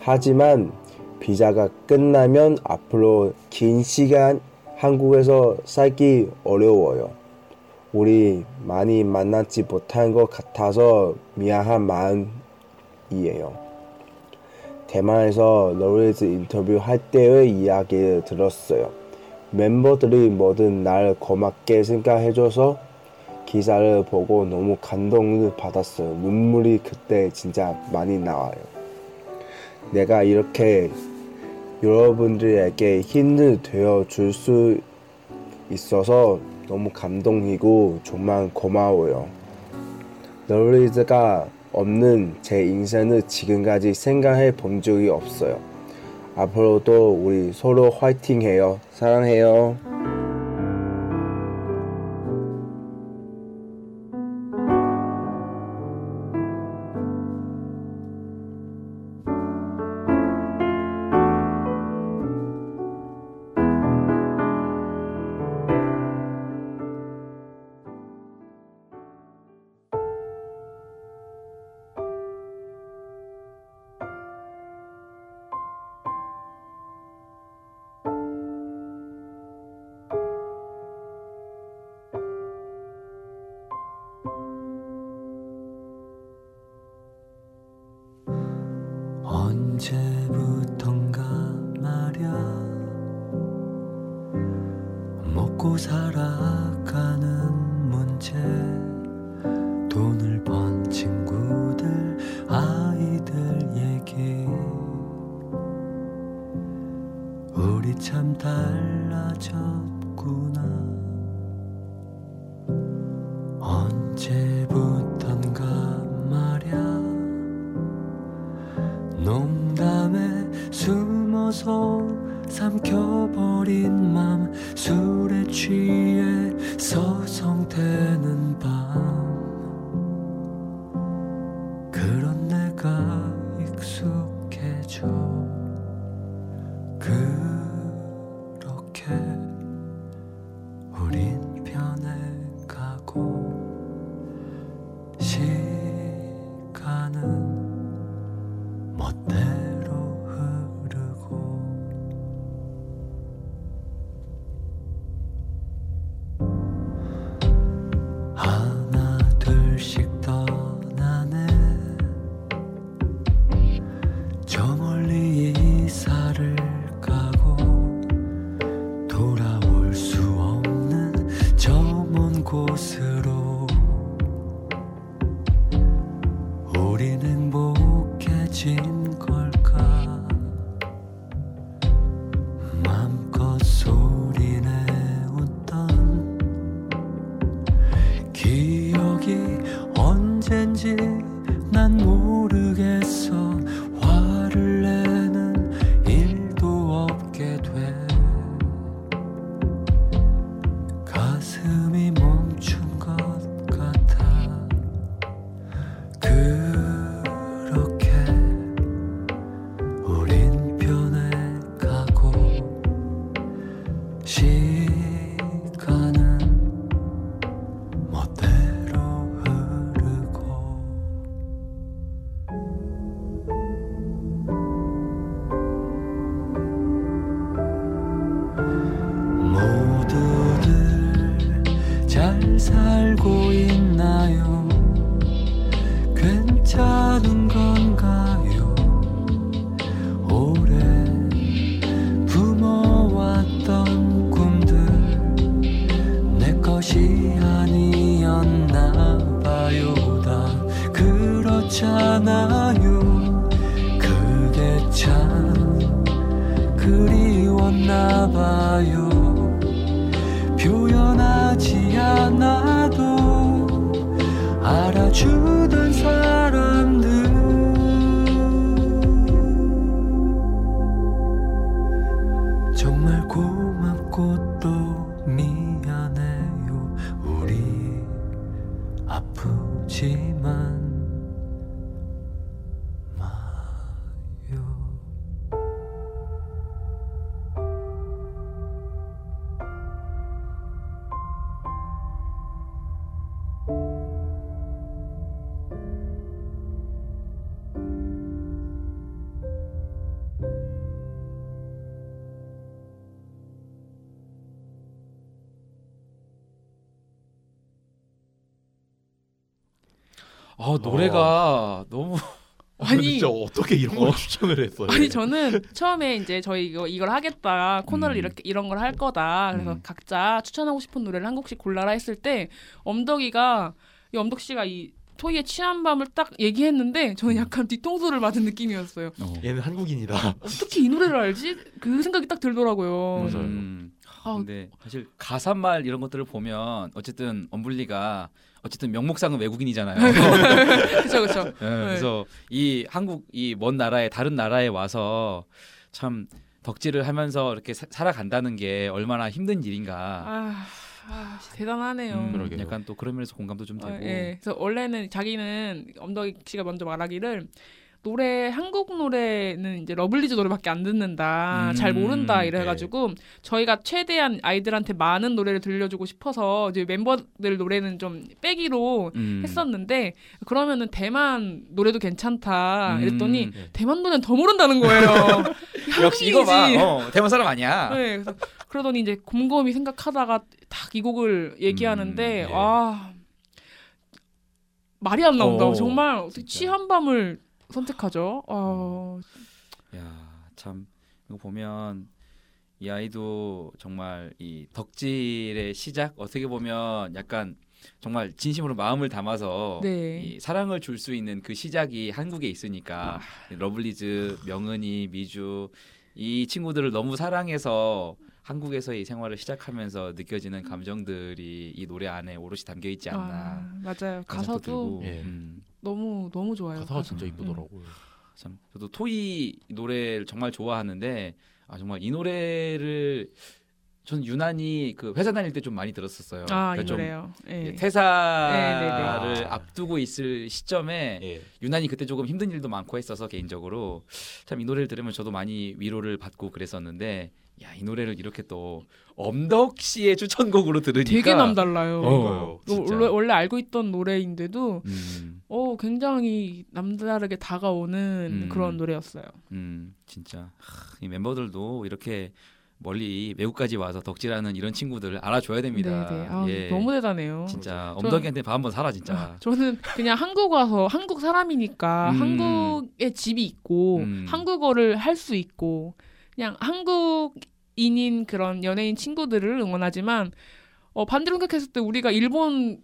하지만 비자가 끝나면 앞으로 긴 시간 한국에서 살기 어려워요. 우리 많이 만나지 못한 것 같아서 미안한 마음이에요. 대만에서 러블리즈 인터뷰할 때의 이야기를 들었어요. 멤버들이 뭐든 날 고맙게 생각해줘서 기사를 보고 너무 감동을 받았어요. 눈물이 그때 진짜 많이 나와요. 내가 이렇게 여러분들에게 힘을 되어 줄 수 있어서 너무 감동이고 정말 고마워요. 널리즈가 없는 제 인생을 지금까지 생각해 본 적이 없어요. 앞으로도 우리 서로 화이팅해요. 사랑해요. Keep 어. 노래가 너무 아니 진짜 어떻게 이런 걸 어. 추천을 했어요? 아니 저는 처음에 이제 저희 이거 이걸 하겠다 코너를 음. 이렇게 이런 걸 할 거다 그래서 음. 각자 추천하고 싶은 노래를 한 곡씩 골라라 했을 때 엄덕이가 이 엄덕 씨가 이 토이의 취한 밤을 딱 얘기했는데 저는 음. 약간 뒤통수를 맞은 느낌이었어요. 어. 어. 얘는 한국인이다. 어떻게 이 노래를 알지? 그 생각이 딱 들더라고요. 맞아요. 음. 아, 근데 사실 가사말 이런 것들을 보면 어쨌든 엄블리가 어쨌든 명목상은 외국인이잖아요. 그렇죠, 그렇죠. 예, 그래서 이 한국 이 먼 나라에 다른 나라에 와서 참 덕질을 하면서 이렇게 사- 살아간다는 게 얼마나 힘든 일인가. 아, 아 대단하네요. 음, 그러게요. 약간 또 그런 면에서 공감도 좀 되고. 어, 예. 그래서 원래는 자기는 엄덕이 씨가 먼저 말하기를 노래 한국 노래는 이제 러블리즈 노래밖에 안 듣는다 음, 잘 모른다 이래가지고 저희가 최대한 아이들한테 많은 노래를 들려주고 싶어서 이제 멤버들 노래는 좀 빼기로 음. 했었는데 그러면은 대만 노래도 괜찮다 음. 이랬더니 대만 노래는 더 모른다는 거예요. 역시 이거 봐. 어, 대만 사람 아니야. 네, 그래서 그러더니 이제 곰곰이 생각하다가 딱 이 곡을 얘기하는데 음, 예. 아 말이 안 나온다. 어, 정말 어떻게. 취한 밤을 선택하죠? 아, 야, 참 이거 보면 이 아이도 정말 이 덕질의 시작 어떻게 보면 약간 정말 진심으로 마음을 담아서 네. 이 사랑을 줄 수 있는 그 시작이 한국에 있으니까 러블리즈, 명은이, 미주 이 친구들을 너무 사랑해서 한국에서 이 생활을 시작하면서 느껴지는 감정들이 이 노래 안에 오롯이 담겨 있지 않나. 아, 맞아요. 가사도. 예. 음. 너무 너무 좋아요. 가사가 가사. 진짜 이쁘더라고요. 참 저도 토이 노래를 정말 좋아하는데 아 정말 이 노래를 저는 유난히 그 회사 다닐 때 좀 많이 들었었어요. 아, 그러니까 이좀 노래요. 예. 퇴사를 네, 네. 앞두고 있을 시점에 예. 유난히 그때 조금 힘든 일도 많고 했어서 개인적으로 참 이 노래를 들으면 저도 많이 위로를 받고 그랬었는데 야 이 노래를 이렇게 또 엄덕 씨의 추천곡으로 들으니까 되게 남달라요. 어, 너 진짜. 원래, 원래 알고 있던 노래인데도 음, 어 굉장히 남다르게 다가오는 음. 그런 노래였어요. 음 진짜 하, 이 멤버들도 이렇게 멀리 외국까지 와서 덕질하는 이런 친구들 알아줘야 됩니다. 네, 네. 아, 예. 너무 대단해요. 진짜 저- 엄덕이한테 밥 한번 사라 진짜. 아, 저는 그냥 한국 와서 한국 사람이니까 음. 한국에 집이 있고 음. 한국어를 할 수 있고 그냥 한국 인인 그런 연예인 친구들을 응원하지만 어, 반대로 생각했을 때 우리가 일본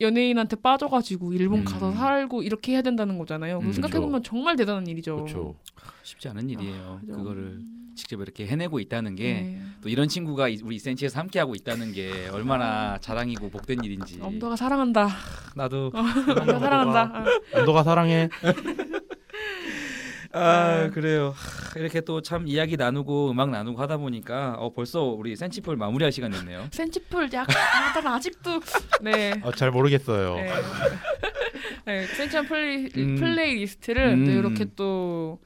연예인한테 빠져가지고 일본 음. 가서 살고 이렇게 해야 된다는 거잖아요. 음, 생각해보면 정말 대단한 일이죠. 그렇죠. 쉽지 않은 일이에요. 아, 그거를 직접 이렇게 해내고 있다는 게 네. 또 이런 친구가 이- 우리 이센치에서 함께 하고 있다는 게 얼마나 자랑이고 복된 일인지. 엄더가 사랑한다. 나도 엄더가 사랑한다. 아. 언더가 사랑해. 아 그래요. 하, 이렇게 또 참 이야기 나누고 음악 나누고 하다 보니까 어, 벌써 우리 센치풀 마무리할 시간 됐네요. 센치풀 약간 아, 난 아직도 네. 아, 잘 모르겠어요. 네. 네, 센치한 플레이, 음. 플레이리스트를 음. 또 이렇게 또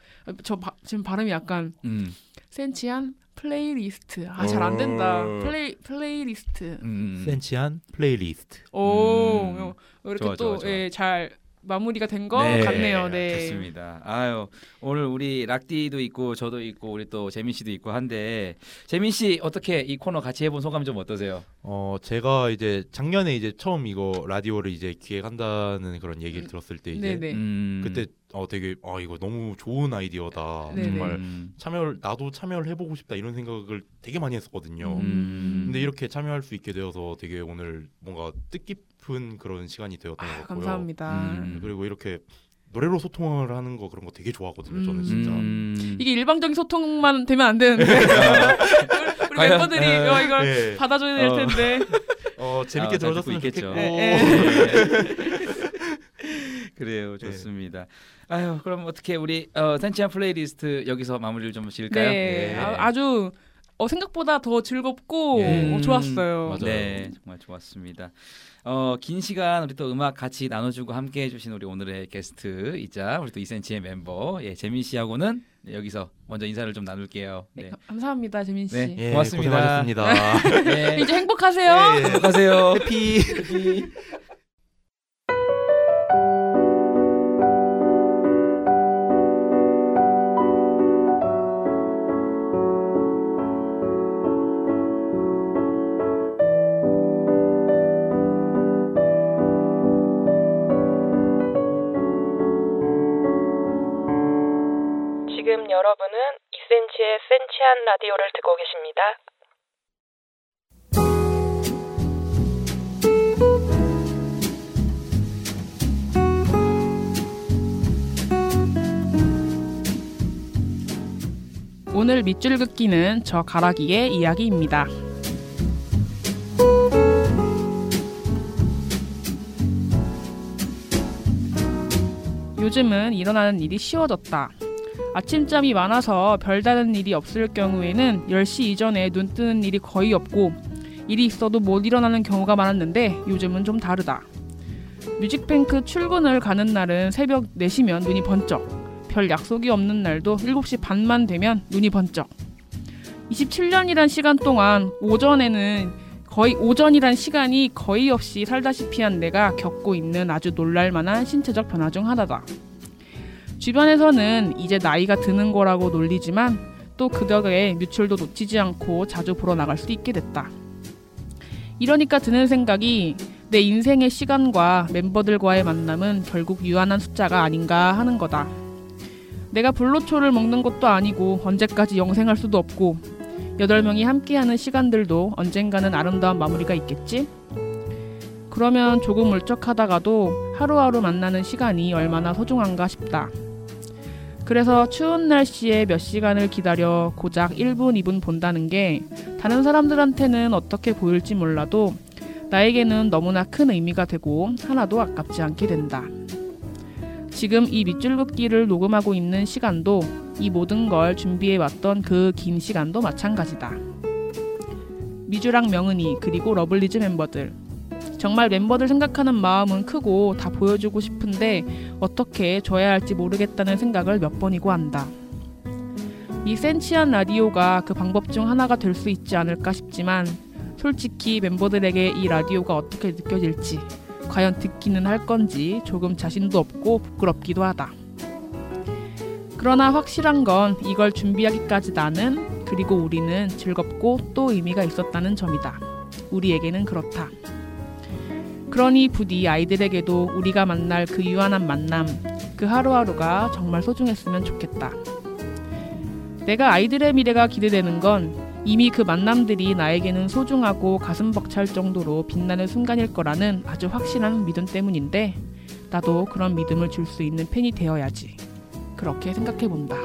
저 지금 발음이 약간 음, 센치한 플레이리스트 아 잘 안 된다 어. 플레이 플레이리스트 음. 센치한 플레이리스트. 오 음. 요- 이렇게 좋아, 좋아. 또잘 마무리가 된거 네, 같네요 네 좋습니다. 아유 오늘 우리 락디도 있고 저도 있고 우리 또 재민 씨도 있고 한데 재민 씨 어떻게 이 코너 같이 해본 소감 좀 어떠세요? 어 제가 이제 작년에 이제 처음 이거 라디오를 이제 기획한다는 그런 얘기를 들었을 때 이제 네네 음. 그때 어 되게 아 이거 너무 좋은 아이디어다 네네. 정말 음. 참여를 나도 참여를 해보고 싶다 이런 생각을 되게 많이 했었거든요. 음. 근데 이렇게 참여할 수 있게 되어서 되게 오늘 뭔가 뜻깊 은 그런 시간이 되었던 것 아, 같고요. 감사합니다 음. 그리고 이렇게 노래로 소통을 하는 거 그런 거 되게 좋아하거든요. 저는 음. 진짜. 음. 이게 일방적인 소통만 되면 안 되는데 우리 과연, 멤버들이 에, 어, 이걸 네. 받아줘야 될 어. 텐데 어 재밌게 아, 잘 들어줬으면. 좋겠고. 네, 그래요, 좋습니다. 아유, 그럼 어떻게 우리 어, 센치한 플레이리스트 여기서 마무리를 좀 지을까요? 네 네. 아, 아주 어, 생각보다 더 즐겁고 예. 어, 좋았어요 맞아요. 네, 정말 좋았습니다. 어, 긴 시간 우리 또 음악 같이 나눠주고 함께 해주신 우리 오늘의 게스트이자 우리 또 이센치의 멤버 예, 재민 씨하고는 네, 여기서 먼저 인사를 좀 나눌게요. 네, 네, 가- 감사합니다 재민 씨 네. 예, 고맙습니다. 고생하셨습니다. 네. 이제 행복하세요 네. 행복하세요. 해피. 여러분은 2cm의 센치한 라디오를 듣고 계십니다. 오늘 밑줄 긋기는 저 가라기의 이야기입니다. 요즘은 일어나는 일이 쉬워졌다. 아침잠이 많아서 별다른 일이 없을 경우에는 10시 이전에 눈 뜨는 일이 거의 없고 일이 있어도 못 일어나는 경우가 많았는데 요즘은 좀 다르다. 뮤직뱅크 출근을 가는 날은 새벽 4시면 눈이 번쩍. 별 약속이 없는 날도 7시 반만 되면 눈이 번쩍. 27년이란 시간 동안 오전에는 거의 오전이란 시간이 거의 없이 살다시피 한 내가 겪고 있는 아주 놀랄만한 신체적 변화 중 하나다. 주변에서는 이제 나이가 드는 거라고 놀리지만 또 그 덕에 뮤출도 놓치지 않고 자주 보러 나갈 수 있게 됐다. 이러니까 드는 생각이 내 인생의 시간과 멤버들과의 만남은 결국 유한한 숫자가 아닌가 하는 거다. 내가 불로초를 먹는 것도 아니고 언제까지 영생할 수도 없고 여덟 명이 함께하는 시간들도 언젠가는 아름다운 마무리가 있겠지? 그러면 조금 울적하다가도 하루하루 만나는 시간이 얼마나 소중한가 싶다. 그래서 추운 날씨에 몇 시간을 기다려 고작 1분, 2분 본다는 게 다른 사람들한테는 어떻게 보일지 몰라도 나에게는 너무나 큰 의미가 되고 하나도 아깝지 않게 된다. 지금 이 밑줄 긋기를 녹음하고 있는 시간도 이 모든 걸 준비해 왔던 그 긴 시간도 마찬가지다. 미주랑 명은이 그리고 러블리즈 멤버들 정말 멤버들 생각하는 마음은 크고 다 보여주고 싶은데 어떻게 줘야 할지 모르겠다는 생각을 몇 번이고 한다. 이 센치한 라디오가 그 방법 중 하나가 될 수 있지 않을까 싶지만 솔직히 멤버들에게 이 라디오가 어떻게 느껴질지 과연 듣기는 할 건지 조금 자신도 없고 부끄럽기도 하다. 그러나 확실한 건 이걸 준비하기까지 나는 그리고 우리는 즐겁고 또 의미가 있었다는 점이다. 우리에게는 그렇다. 그러니 부디 아이들에게도 우리가 만날 그 유한한 만남, 그 하루하루가 정말 소중했으면 좋겠다. 내가 아이들의 미래가 기대되는 건 이미 그 만남들이 나에게는 소중하고 가슴 벅찰 정도로 빛나는 순간일 거라는 아주 확실한 믿음 때문인데 나도 그런 믿음을 줄 수 있는 팬이 되어야지. 그렇게 생각해 본다.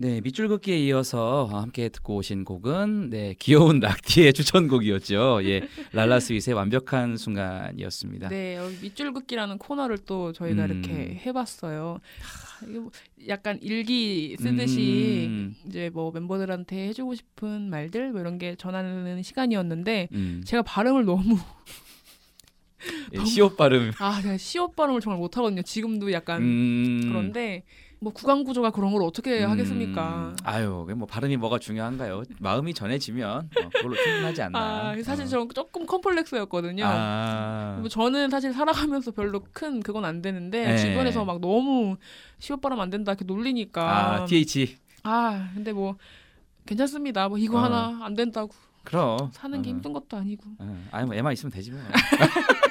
네, 밑줄 긋기에 이어서 함께 듣고 오신 곡은 네, 귀여운 락디의 추천곡이었죠. 예, 랄라 스윗의 완벽한 순간이었습니다. 네, 여기 밑줄 긋기라는 코너를 또 저희가 음. 이렇게 해봤어요. 뭐 약간 일기 쓰듯이 음. 이제 뭐 멤버들한테 해주고 싶은 말들 뭐 이런 게 전하는 시간이었는데 음. 제가 발음을 너무 예, 시옷 발음. 아 제가 시옷 발음을 정말 못하거든요. 지금도 약간 음. 그런데 뭐 구강 구조가 그런 걸 어떻게 하겠습니까? 음, 아유, 그게 뭐 발음이 뭐가 중요한가요? 마음이 전해지면 어, 그걸로 충분하지 않나. 아 사실 어. 저 조금 컴플렉스였거든요. 아. 뭐 저는 사실 살아가면서 별로 큰 그건 안 되는데 네. 주변에서 막 너무 시옷 발음 안 된다 이렇게 놀리니까 아, TH. 아 근데 뭐 괜찮습니다. 뭐 이거 어. 하나 안 된다고 그럼. 사는 게 어. 힘든 것도 아니고. 어, 아니 뭐 애만 있으면 되지 뭐.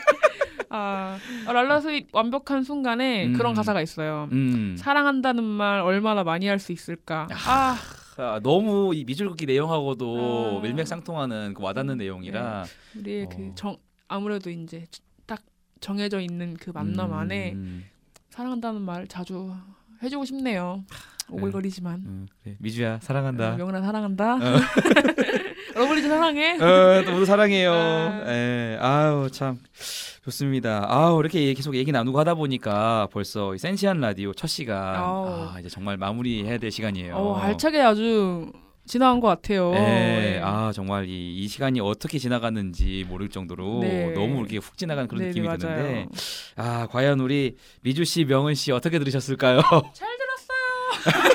아 랄라스윗 완벽한 순간에 음. 그런 가사가 있어요. 음. 사랑한다는 말 얼마나 많이 할 수 있을까. 아 아, 너무 이 미줄긋기 내용하고도 아. 밀맥상통하는 그 와닿는 내용이라 우리의 어. 그정 아무래도 이제 딱 정해져 있는 그 만남 안에 음, 사랑한다는 말 자주 해주고 싶네요. 오글거리지만 음, 그래. 미주야 사랑한다. 어, 명은아 사랑한다. 러블리즈 사랑해. 어, 또 모두 사랑해요. 아. 예, 아유 참 좋습니다. 아우 이렇게 계속 얘기 나누고 하다 보니까 벌써 이 센치한 라디오 첫 시간 아우. 아, 이제 정말 마무리해야 될 시간이에요. 어, 알차게 아주 지나간 것 같아요. 네, 네. 아 정말 이, 이 시간이 어떻게 지나갔는지 모를 정도로 네. 너무 이렇게 훅 지나간 그런 네, 느낌이 네, 드는데. 아 과연 우리 미주 씨, 명은 씨 어떻게 들으셨을까요? 잘 들었어요.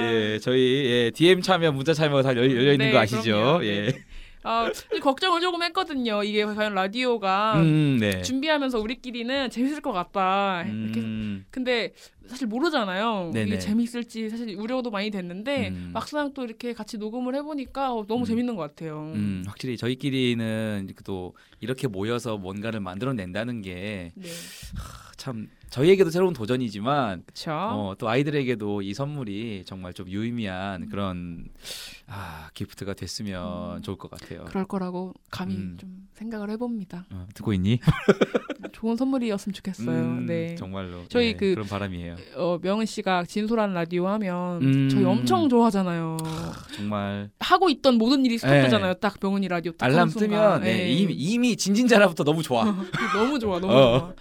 예, 저희 예, DM 참여, 문자 참여가 다 열려, 열려 있는 네, 거 아시죠? 그럼요. 예. 네. 아, 걱정을 조금 했거든요. 이게 과연 라디오가 음, 네. 준비하면서 우리끼리는 재밌을 것 같다. 이렇게 음, 근데 사실 모르잖아요. 네네. 이게 재밌을지 사실 우려도 많이 됐는데 음. 막상 또 이렇게 같이 녹음을 해보니까 어, 너무 음. 재밌는 것 같아요. 음, 확실히 저희끼리는 또 이렇게 모여서 뭔가를 만들어낸다는 게 네, 참 저희에게도 새로운 도전이지만. 어, 또 아이들에게도 이 선물이 정말 좀 유의미한 그런 아, 기프트가 됐으면 음. 좋을 것 같아요. 그럴 거라고 감히 음. 좀 생각을 해봅니다. 어, 듣고 있니? 좋은 선물이었으면 좋겠어요. 음, 네. 정말로 저희 예, 그- 그런 바람이에요. 어, 명은 씨가 진솔한 라디오 하면 음. 저희 엄청 좋아하잖아요. 정말 하고 있던 모든 일이 스톱되잖아요. 네. 딱 명은이 라디오 딱 알람. 뜨면 네, 예. 이미, 이미 진진자라부터 너무 좋아. 너무 좋아, 너무 어. 좋아.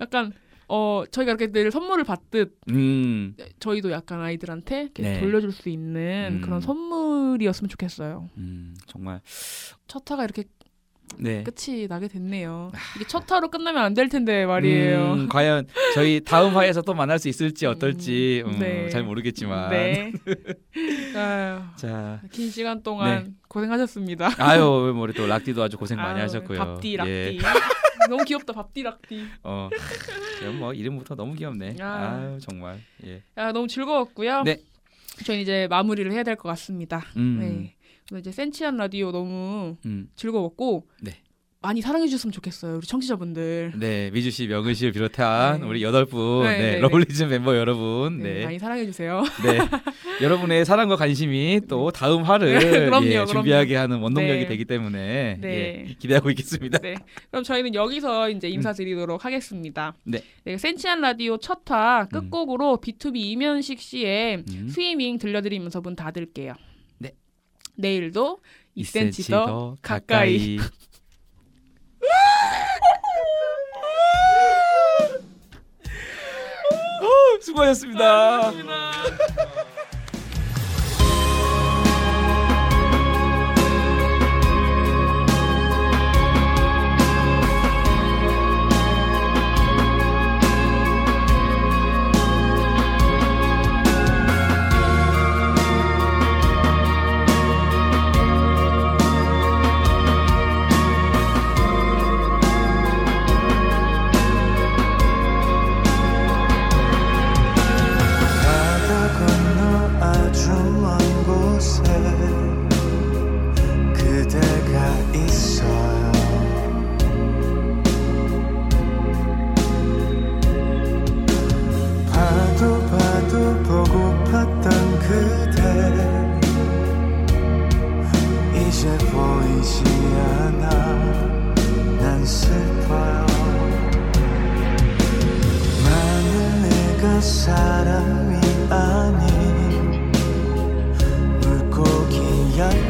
약간 어 저희가 이렇게 늘 선물을 받듯 음, 저희도 약간 아이들한테 네. 돌려줄 수 있는 음. 그런 선물이었으면 좋겠어요. 음, 정말 첫 화가 이렇게 네. 끝이 나게 됐네요. 이게 첫 화로 끝나면 안 될 텐데 말이에요. 음, 과연 저희 다음 화에서 또 만날 수 있을지 어떨지 음, 네. 잘 모르겠지만. 네. 아유, 자, 긴 시간 동안 네. 고생하셨습니다. 아유, 우리 또 락디도 아주 고생 많이 아유, 하셨고요. 밥디 락디. 예. 너무 귀엽다 밥디 락디. 어, 뭐 이름부터 너무 귀엽네. 아. 아유, 정말. 예. 야 너무 즐거웠고요. 네. 저희 이제 마무리를 해야 될 것 같습니다. 음. 네. 이제 센치한 라디오 너무 음. 즐거웠고 네. 많이 사랑해 주셨으면 좋겠어요 우리 청취자분들. 네, 미주 씨, 명은 씨를 비롯한 네. 우리 여덟 분, 네, 네, 네, 네. 러블리즈 멤버 여러분, 네, 네, 많이 사랑해 주세요. 네, 여러분의 사랑과 관심이 또 다음 화를 그럼요, 예, 그럼요. 준비하게 하는 원동력이 네. 되기 때문에 네. 예, 기대하고 있겠습니다. 네. 그럼 저희는 여기서 이제 인사드리도록 하겠습니다. 네. 센치한 라디오 첫화 끝곡으로 B2B 이면식 씨의 음. 스위밍 들려드리면서 문 닫을게요. 네. 내일도 2cm 2cm 더더 가까이. 가까이. 수고하셨습니다. 바다 사람이 아닌 물고기였